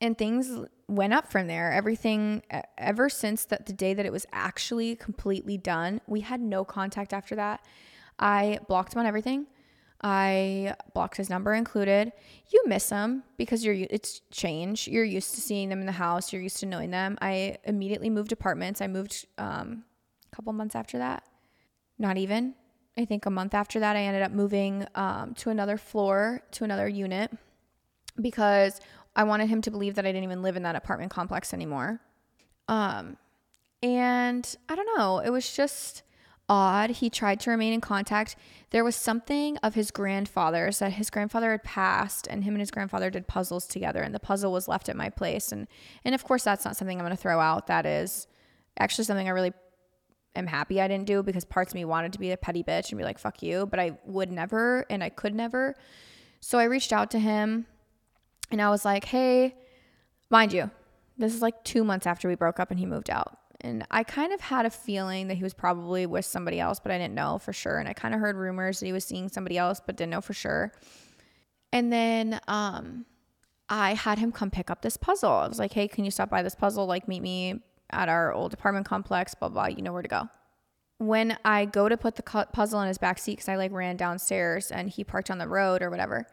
Speaker 1: and things went up from there. Everything ever since that the day that it was actually completely done, we had no contact after that. I blocked him on everything. I blocked his number included. You miss them because you're it's change. You're used to seeing them in the house. You're used to knowing them. I immediately moved apartments. I moved um, a couple months after that. not even. I think a month after that, I ended up moving um, to another floor, to another unit, because I wanted him to believe that I didn't even live in that apartment complex anymore. Um, and I don't know, it was just odd. He tried to remain in contact. There was something of his grandfather's that his grandfather had passed and him and his grandfather did puzzles together and the puzzle was left at my place and and of course that's not something I'm going to throw out. That is actually something I really am happy I didn't do because parts of me wanted to be a petty bitch and be like fuck you, but I would never and I could never. So I reached out to him and I was like, "Hey, mind you, this is like 2 months after we broke up and he moved out. And I kind of had a feeling that he was probably with somebody else, but I didn't know for sure. And I kind of heard rumors that he was seeing somebody else, but didn't know for sure. And then um, I had him come pick up this puzzle. I was like, hey, can you stop by this puzzle? Like, meet me at our old apartment complex, blah, blah. You know where to go. When I go to put the puzzle in his back seat, because I like ran downstairs and he parked on the road or whatever.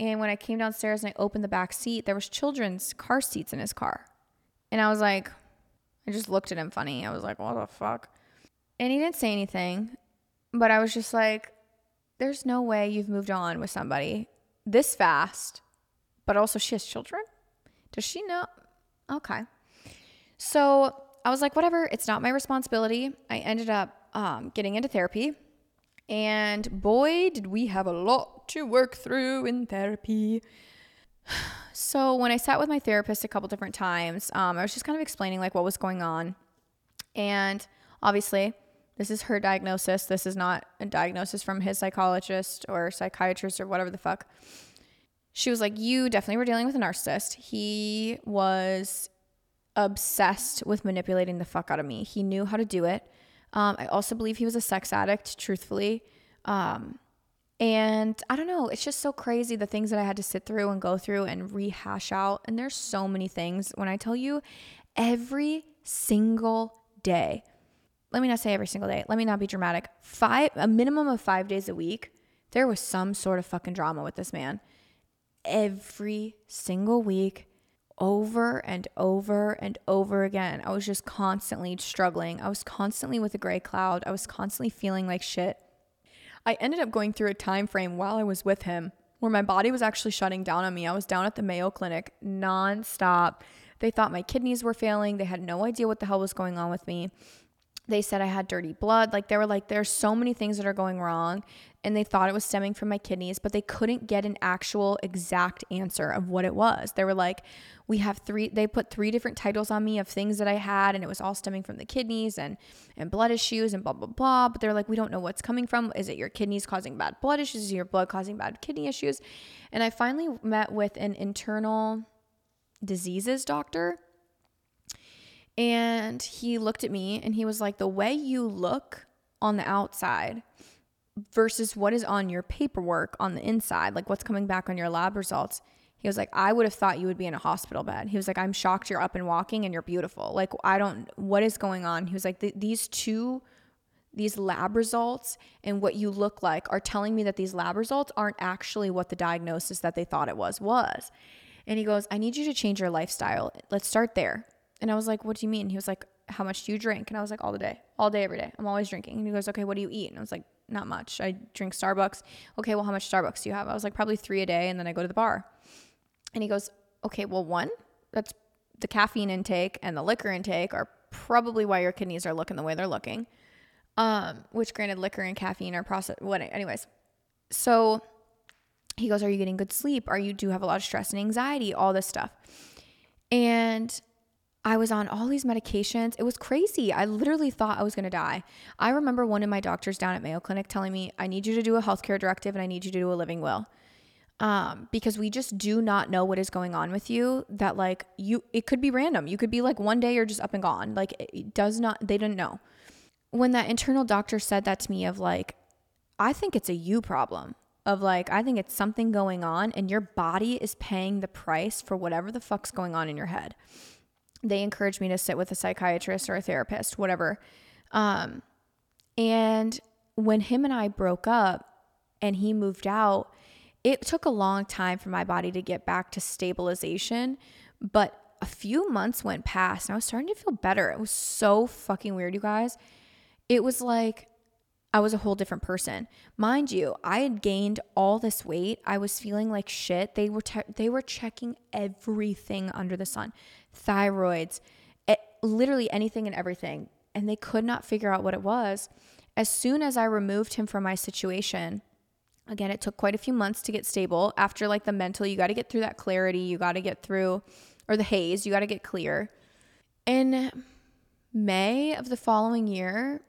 Speaker 1: And when I came downstairs and I opened the back seat, there was children's car seats in his car. And I was like, I just looked at him funny. I was like, what the fuck? And he didn't say anything, but I was just like, there's no way you've moved on with somebody this fast, but also she has children. Does she know? Okay. So I was like, whatever, it's not my responsibility. I ended up um, getting into therapy. And boy, did we have a lot to work through in therapy. So when I sat with my therapist a couple different times, um, I was just kind of explaining like what was going on, and obviously this is her diagnosis. This is not a diagnosis from his psychologist or psychiatrist or whatever the fuck. She was like, You definitely were dealing with a narcissist. He was obsessed with manipulating the fuck out of me. He knew how to do it. Um, I also believe he was a sex addict, truthfully. Um, and I don't know, it's just so crazy the things that I had to sit through and go through and rehash out. And there's so many things. When I tell you every single day, let me not say every single day, let me not be dramatic. Five, a minimum of five days a week, there was some sort of fucking drama with this man. Every single week, over and over and over again. I was just constantly struggling. I was constantly with a gray cloud. I was constantly feeling like shit. I ended up going through a time frame while I was with him where my body was actually shutting down on me. I was down at the Mayo Clinic nonstop. They thought my kidneys were failing. They had no idea what the hell was going on with me. They said I had dirty blood. Like they were like, there's so many things that are going wrong and they thought it was stemming from my kidneys, but they couldn't get an actual exact answer of what it was. They were like, we have three they put three different titles on me of things that I had and it was all stemming from the kidneys and and blood issues and blah blah blah, but they're like, we don't know what's coming from. Is it your kidneys causing bad blood issues? Is your blood causing bad kidney issues? And I finally met with an internal diseases doctor. And he looked at me and he was like, the way you look on the outside versus what is on your paperwork on the inside, like what's coming back on your lab results. He was like, I would have thought you would be in a hospital bed. He was like, I'm shocked you're up and walking and you're beautiful. Like, I don't, what is going on? He was like, these two, these lab results and what you look like are telling me that these lab results aren't actually what the diagnosis that they thought it was was. And he goes, I need you to change your lifestyle. Let's start there. And I was like, What do you mean? He was like, How much do you drink? And I was like, All the day, all day, every day. I'm always drinking. And he goes, Okay, what do you eat? And I was like, not much. I drink Starbucks. Okay, well, how much Starbucks do you have? I was like, probably three a day, and then I go to the bar. And he goes, okay, well, one, that's the caffeine intake and the liquor intake are probably why your kidneys are looking the way they're looking. Um, which granted, liquor and caffeine are process. What, anyways. So he goes, are you getting good sleep? Are you do you have a lot of stress and anxiety? All this stuff. And I was on all these medications. It was crazy. I literally thought I was going to die. I remember one of my doctors down at Mayo Clinic telling me, I need you to do a healthcare directive and I need you to do a living will. Um, because we just do not know what is going on with you. That, like, you, it could be random. You could be like one day you're just up and gone. Like, it does not, they didn't know. When that internal doctor said that to me, of like, I think it's a you problem of like, I think it's something going on and your body is paying the price for whatever the fuck's going on in your head they encouraged me to sit with a psychiatrist or a therapist, whatever. Um, and when him and I broke up and he moved out, it took a long time for my body to get back to stabilization. But a few months went past and I was starting to feel better. It was so fucking weird, you guys. It was like I was a whole different person. Mind you, I had gained all this weight. I was feeling like shit. They were te- they were checking everything under the sun. Thyroids, it, literally anything and everything, and they could not figure out what it was. As soon as I removed him from my situation, again, it took quite a few months to get stable. After like the mental, you got to get through that clarity, you got to get through or the haze, you got to get clear. In May of the following year,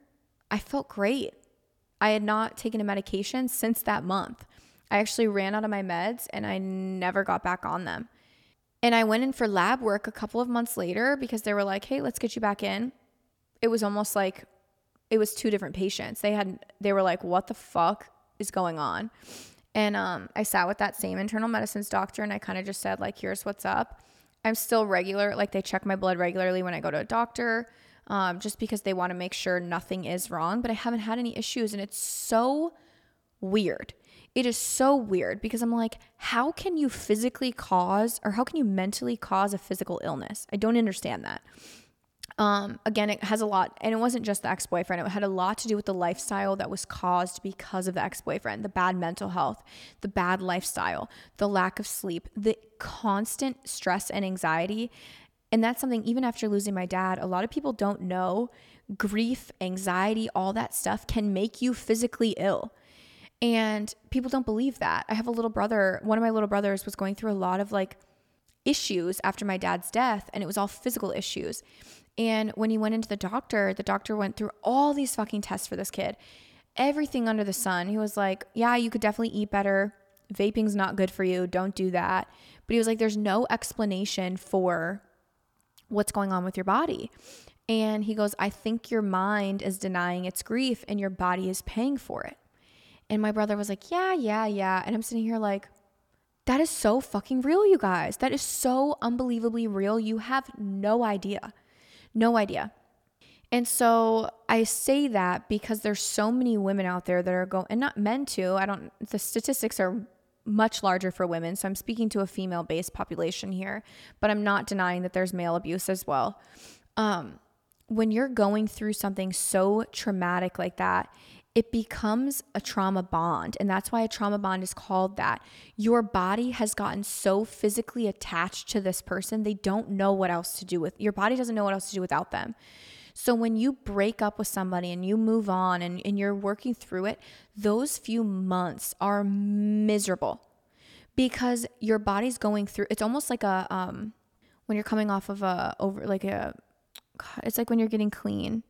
Speaker 1: I felt great. I had not taken a medication since that month. I actually ran out of my meds and I never got back on them. And I went in for lab work a couple of months later because they were like, "Hey, let's get you back in." It was almost like it was two different patients. They had they were like, "What the fuck is going on?" And um, I sat with that same internal medicines doctor and I kind of just said like, "Here's what's up." I'm still regular, like they check my blood regularly when I go to a doctor um, just because they want to make sure nothing is wrong. But I haven't had any issues, and it's so weird. It is so weird because I'm like, how can you physically cause or how can you mentally cause a physical illness? I don't understand that. Um, again, it has a lot, and it wasn't just the ex boyfriend. It had a lot to do with the lifestyle that was caused because of the ex boyfriend, the bad mental health, the bad lifestyle, the lack of sleep, the constant stress and anxiety and that's something, even after losing my dad, a lot of people don't know grief, anxiety, all that stuff can make you physically ill. And people don't believe that. I have a little brother, one of my little brothers was going through a lot of like issues after my dad's death, and it was all physical issues. And when he went into the doctor, the doctor went through all these fucking tests for this kid, everything under the sun. He was like, Yeah, you could definitely eat better. Vaping's not good for you. Don't do that. But he was like, There's no explanation for what's going on with your body. And he goes, I think your mind is denying its grief and your body is paying for it. And my brother was like, Yeah, yeah, yeah. And I'm sitting here like, That is so fucking real, you guys. That is so unbelievably real. You have no idea. No idea. And so I say that because there's so many women out there that are going, and not men too. I don't, the statistics are much larger for women. So I'm speaking to a female based population here, but I'm not denying that there's male abuse as well. Um, when you're going through something so traumatic like that, it becomes a trauma bond. And that's why a trauma bond is called that. Your body has gotten so physically attached to this person, they don't know what else to do with your body doesn't know what else to do without them. So when you break up with somebody and you move on and, and you're working through it, those few months are miserable because your body's going through it's almost like a um when you're coming off of a over like a it's like when you're getting clean.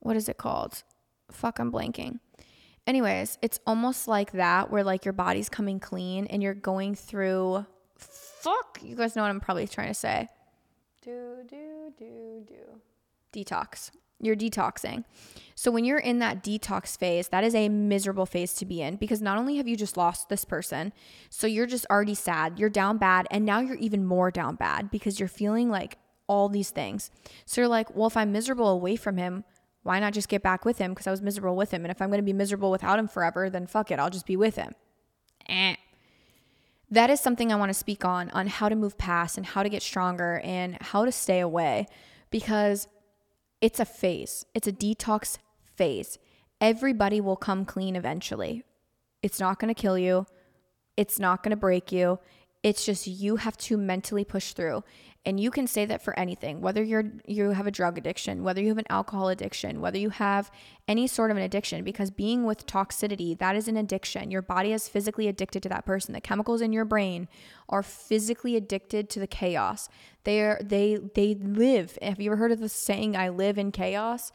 Speaker 1: What is it called? Fuck, I'm blanking. Anyways, it's almost like that where like your body's coming clean and you're going through fuck, you guys know what I'm probably trying to say. Do do do do detox. You're detoxing. So when you're in that detox phase, that is a miserable phase to be in because not only have you just lost this person, so you're just already sad, you're down bad, and now you're even more down bad because you're feeling like all these things. So you're like, well, if I'm miserable away from him, why not just get back with him? Because I was miserable with him. And if I'm going to be miserable without him forever, then fuck it, I'll just be with him. Eh. That is something I want to speak on, on how to move past and how to get stronger and how to stay away because it's a phase, it's a detox phase. Everybody will come clean eventually. It's not going to kill you, it's not going to break you. It's just you have to mentally push through. And you can say that for anything, whether you're you have a drug addiction, whether you have an alcohol addiction, whether you have any sort of an addiction because being with toxicity, that is an addiction. Your body is physically addicted to that person. The chemicals in your brain are physically addicted to the chaos. They are they they live. Have you ever heard of the saying I live in chaos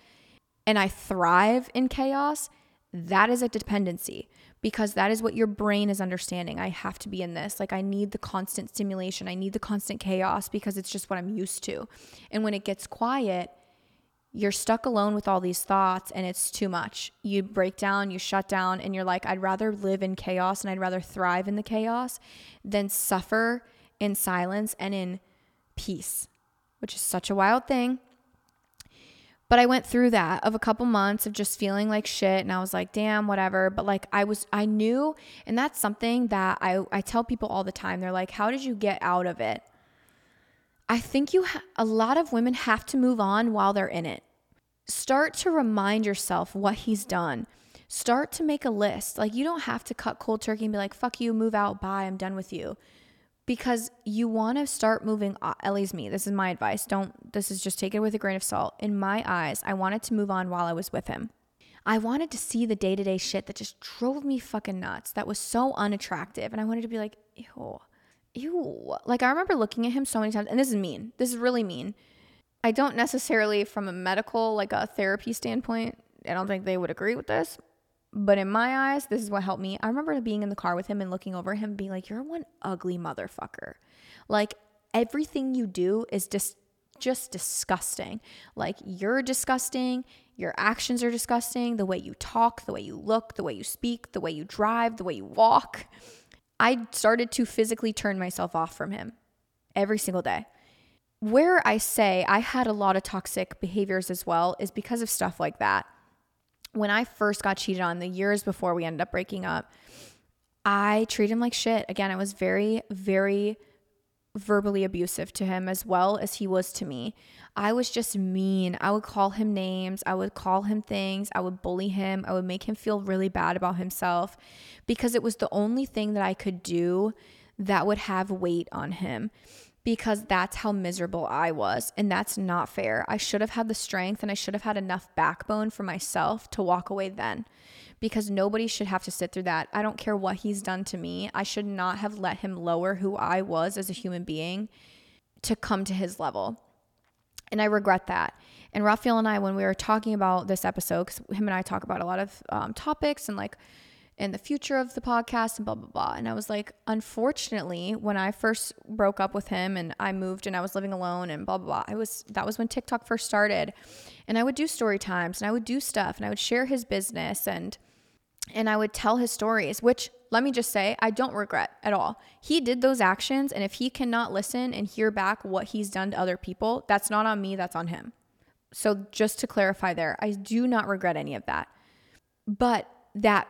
Speaker 1: and I thrive in chaos? That is a dependency because that is what your brain is understanding. I have to be in this. Like, I need the constant stimulation, I need the constant chaos because it's just what I'm used to. And when it gets quiet, you're stuck alone with all these thoughts and it's too much. You break down, you shut down, and you're like, I'd rather live in chaos and I'd rather thrive in the chaos than suffer in silence and in peace, which is such a wild thing. But I went through that of a couple months of just feeling like shit and I was like, damn, whatever. But like I was I knew and that's something that I I tell people all the time. They're like, "How did you get out of it?" I think you ha- a lot of women have to move on while they're in it. Start to remind yourself what he's done. start to make a list. Like you don't have to cut cold turkey and be like, fuck you, move out, bye, I'm done with you. Because you want to start moving, at least me, this is my advice. Don't, this is just take it with a grain of salt. In my eyes, I wanted to move on while I was with him. I wanted to see the day to day shit that just drove me fucking nuts, that was so unattractive. And I wanted to be like, ew, ew. Like I remember looking at him so many times, and this is mean. This is really mean. I don't necessarily, from a medical, like a therapy standpoint, I don't think they would agree with this. But in my eyes, this is what helped me. I remember being in the car with him and looking over him, being like, You're one ugly motherfucker. Like, everything you do is just just disgusting. Like you're disgusting, your actions are disgusting, the way you talk, the way you look, the way you speak, the way you drive, the way you walk. I started to physically turn myself off from him every single day. Where I say I had a lot of toxic behaviors as well is because of stuff like that. When I first got cheated on, the years before we ended up breaking up, I treated him like shit. Again, I was very, very verbally abusive to him as well as he was to me. I was just mean. I would call him names. I would call him things. I would bully him. I would make him feel really bad about himself because it was the only thing that I could do that would have weight on him because that's how miserable I was. And that's not fair. I should have had the strength and I should have had enough backbone for myself to walk away then because nobody should have to sit through that. I don't care what he's done to me. I should not have let him lower who I was as a human being to come to his level. And I regret that. And Raphael and I, when we were talking about this episode, because him and I talk about a lot of um, topics and like in the future of the podcast and blah, blah, blah. And I was like, unfortunately, when I first broke up with him and I moved and I was living alone and blah, blah, blah, I was, that was when TikTok first started. And I would do story times and I would do stuff and I would share his business and, and I would tell his stories, which let me just say, I don't regret at all. He did those actions. And if he cannot listen and hear back what he's done to other people, that's not on me, that's on him. So just to clarify there, I do not regret any of that. But that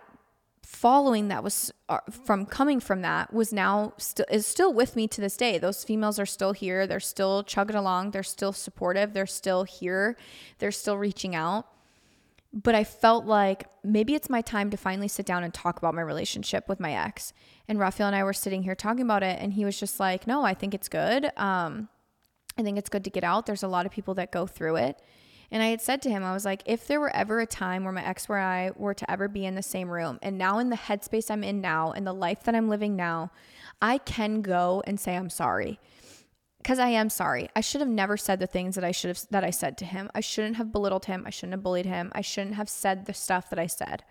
Speaker 1: following that was uh, from coming from that was now still is still with me to this day. Those females are still here. They're still chugging along. They're still supportive. They're still here. They're still reaching out but I felt like maybe it's my time to finally sit down and talk about my relationship with my ex. And Raphael and I were sitting here talking about it, and he was just like, No, I think it's good. Um, I think it's good to get out. There's a lot of people that go through it. And I had said to him, I was like, if there were ever a time where my ex and I were to ever be in the same room, and now in the headspace I'm in now, and the life that I'm living now, I can go and say, I'm sorry because I am sorry. I should have never said the things that I should have that I said to him. I shouldn't have belittled him. I shouldn't have bullied him. I shouldn't have said the stuff that I said.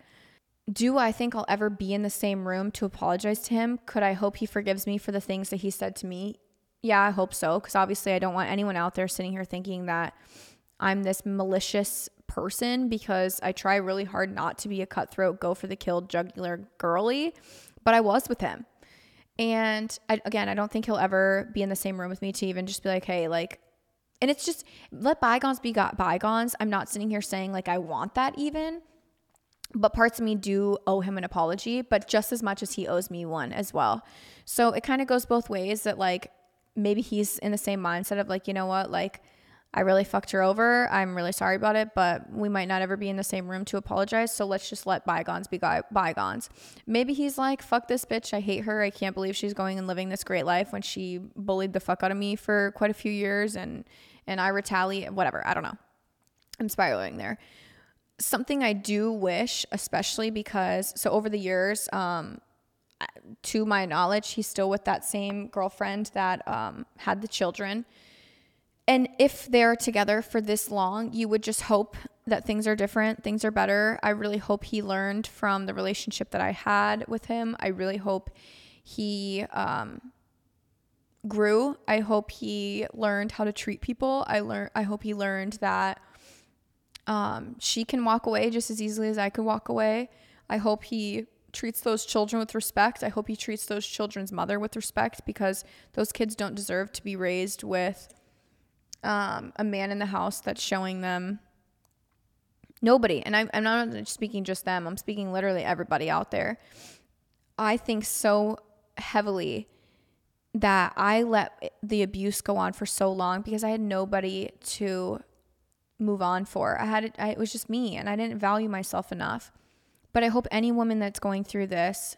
Speaker 1: Do I think I'll ever be in the same room to apologize to him? Could I hope he forgives me for the things that he said to me? Yeah, I hope so because obviously I don't want anyone out there sitting here thinking that I'm this malicious person because I try really hard not to be a cutthroat, go for the kill, jugular girly, but I was with him. And I, again, I don't think he'll ever be in the same room with me to even just be like, hey, like, and it's just let bygones be got bygones. I'm not sitting here saying like I want that even, but parts of me do owe him an apology, but just as much as he owes me one as well. So it kind of goes both ways that like maybe he's in the same mindset of like, you know what, like, I really fucked her over. I'm really sorry about it, but we might not ever be in the same room to apologize. So let's just let bygones be bygones. Maybe he's like, fuck this bitch. I hate her. I can't believe she's going and living this great life when she bullied the fuck out of me for quite a few years and and I retaliate. Whatever. I don't know. I'm spiraling there. Something I do wish, especially because so over the years, um, to my knowledge, he's still with that same girlfriend that um, had the children and if they're together for this long, you would just hope that things are different, things are better. I really hope he learned from the relationship that I had with him. I really hope he um, grew. I hope he learned how to treat people. I learned. I hope he learned that um, she can walk away just as easily as I could walk away. I hope he treats those children with respect. I hope he treats those children's mother with respect because those kids don't deserve to be raised with um, a man in the house that's showing them nobody, and I, I'm not speaking just them, I'm speaking literally everybody out there. I think so heavily that I let the abuse go on for so long because I had nobody to move on for. I had I, it was just me, and I didn't value myself enough. But I hope any woman that's going through this,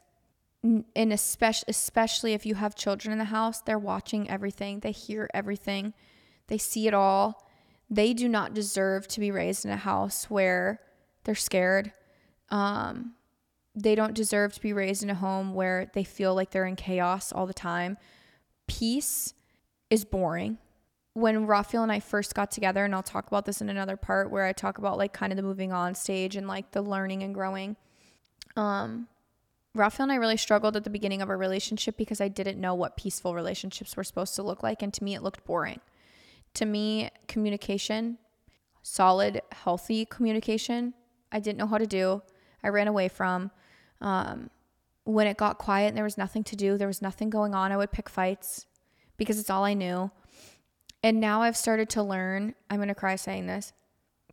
Speaker 1: and especially especially if you have children in the house, they're watching everything, they hear everything, they see it all. They do not deserve to be raised in a house where they're scared. Um, they don't deserve to be raised in a home where they feel like they're in chaos all the time. Peace is boring. When Raphael and I first got together, and I'll talk about this in another part where I talk about like kind of the moving on stage and like the learning and growing. Um, Raphael and I really struggled at the beginning of our relationship because I didn't know what peaceful relationships were supposed to look like. And to me, it looked boring. To me, communication, solid, healthy communication, I didn't know how to do. I ran away from. Um, when it got quiet and there was nothing to do, there was nothing going on, I would pick fights because it's all I knew. And now I've started to learn, I'm going to cry saying this.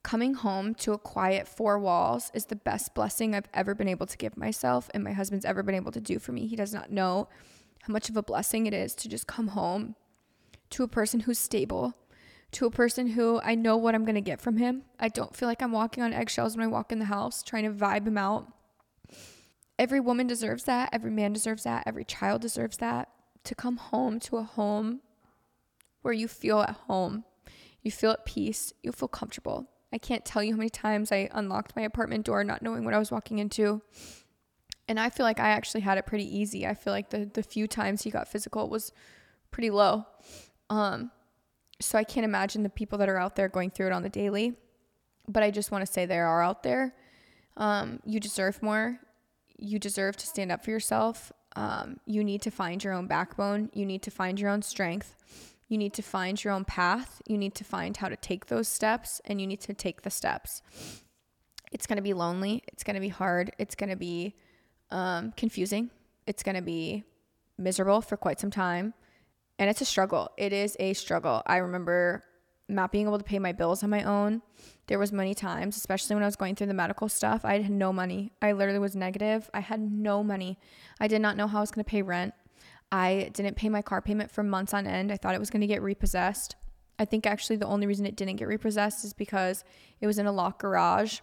Speaker 1: Coming home to a quiet four walls is the best blessing I've ever been able to give myself and my husband's ever been able to do for me. He does not know how much of a blessing it is to just come home to a person who's stable, to a person who I know what I'm going to get from him. I don't feel like I'm walking on eggshells when I walk in the house trying to vibe him out. Every woman deserves that. Every man deserves that. Every child deserves that. To come home to a home where you feel at home, you feel at peace, you feel comfortable. I can't tell you how many times I unlocked my apartment door not knowing what I was walking into. And I feel like I actually had it pretty easy. I feel like the the few times he got physical was pretty low. Um so I can't imagine the people that are out there going through it on the daily. But I just want to say they are out there. Um, you deserve more you deserve to stand up for yourself. Um, you need to find your own backbone. You need to find your own strength. You need to find your own path. You need to find how to take those steps and you need to take the steps. It's going to be lonely. It's going to be hard. It's going to be um, confusing. It's going to be miserable for quite some time. And it's a struggle. It is a struggle. I remember not being able to pay my bills on my own. There was many times, especially when I was going through the medical stuff, I had no money. I literally was negative. I had no money. I did not know how I was going to pay rent. I didn't pay my car payment for months on end. I thought it was going to get repossessed. I think actually the only reason it didn't get repossessed is because it was in a locked garage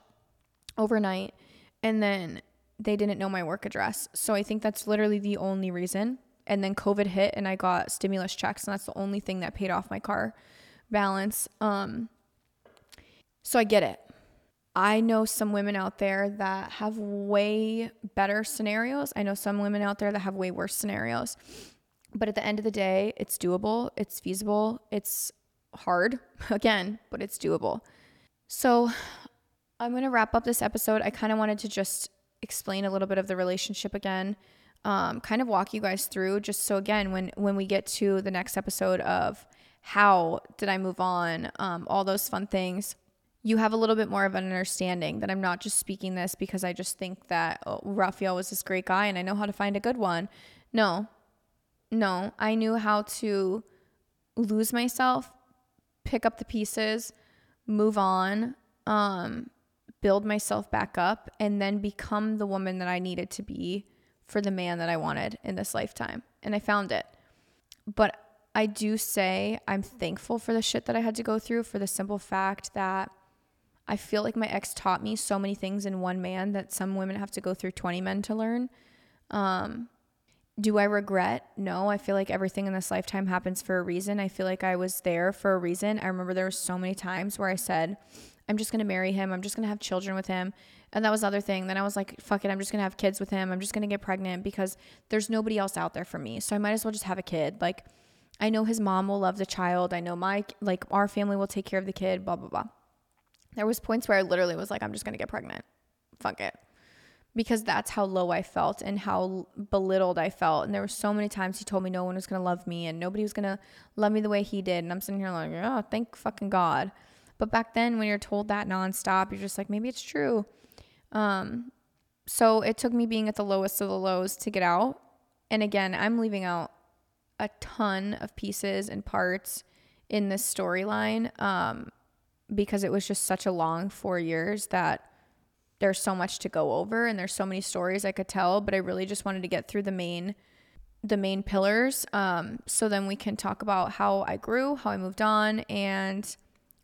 Speaker 1: overnight and then they didn't know my work address. So I think that's literally the only reason. And then COVID hit and I got stimulus checks and that's the only thing that paid off my car balance. Um, so I get it. I know some women out there that have way better scenarios. I know some women out there that have way worse scenarios. But at the end of the day, it's doable, it's feasible, it's hard again, but it's doable. So I'm going to wrap up this episode. I kind of wanted to just explain a little bit of the relationship again. Um, kind of walk you guys through just so again when when we get to the next episode of how did I move on, um, all those fun things, you have a little bit more of an understanding that I'm not just speaking this because I just think that oh, Raphael was this great guy and I know how to find a good one. No, no, I knew how to lose myself, pick up the pieces, move on, um, build myself back up, and then become the woman that I needed to be for the man that I wanted in this lifetime. And I found it. But I do say I'm thankful for the shit that I had to go through for the simple fact that I feel like my ex taught me so many things in one man that some women have to go through 20 men to learn. Um, do I regret? No, I feel like everything in this lifetime happens for a reason. I feel like I was there for a reason. I remember there were so many times where I said, I'm just going to marry him. I'm just going to have children with him. And that was the other thing. Then I was like, fuck it. I'm just going to have kids with him. I'm just going to get pregnant because there's nobody else out there for me. So I might as well just have a kid. Like, I know his mom will love the child. I know my like our family will take care of the kid, blah blah blah. There was points where I literally was like I'm just going to get pregnant. Fuck it. Because that's how low I felt and how belittled I felt. And there were so many times he told me no one was going to love me and nobody was going to love me the way he did. And I'm sitting here like, oh, thank fucking God. But back then, when you're told that nonstop, you're just like, maybe it's true. Um, so it took me being at the lowest of the lows to get out. And again, I'm leaving out a ton of pieces and parts in this storyline um, because it was just such a long four years that there's so much to go over and there's so many stories I could tell, but I really just wanted to get through the main the main pillars um, so then we can talk about how I grew, how I moved on, and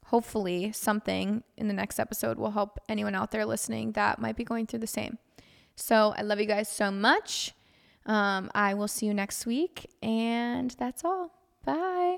Speaker 1: hopefully something in the next episode will help anyone out there listening that might be going through the same. So I love you guys so much. Um, I will see you next week. And that's all. Bye.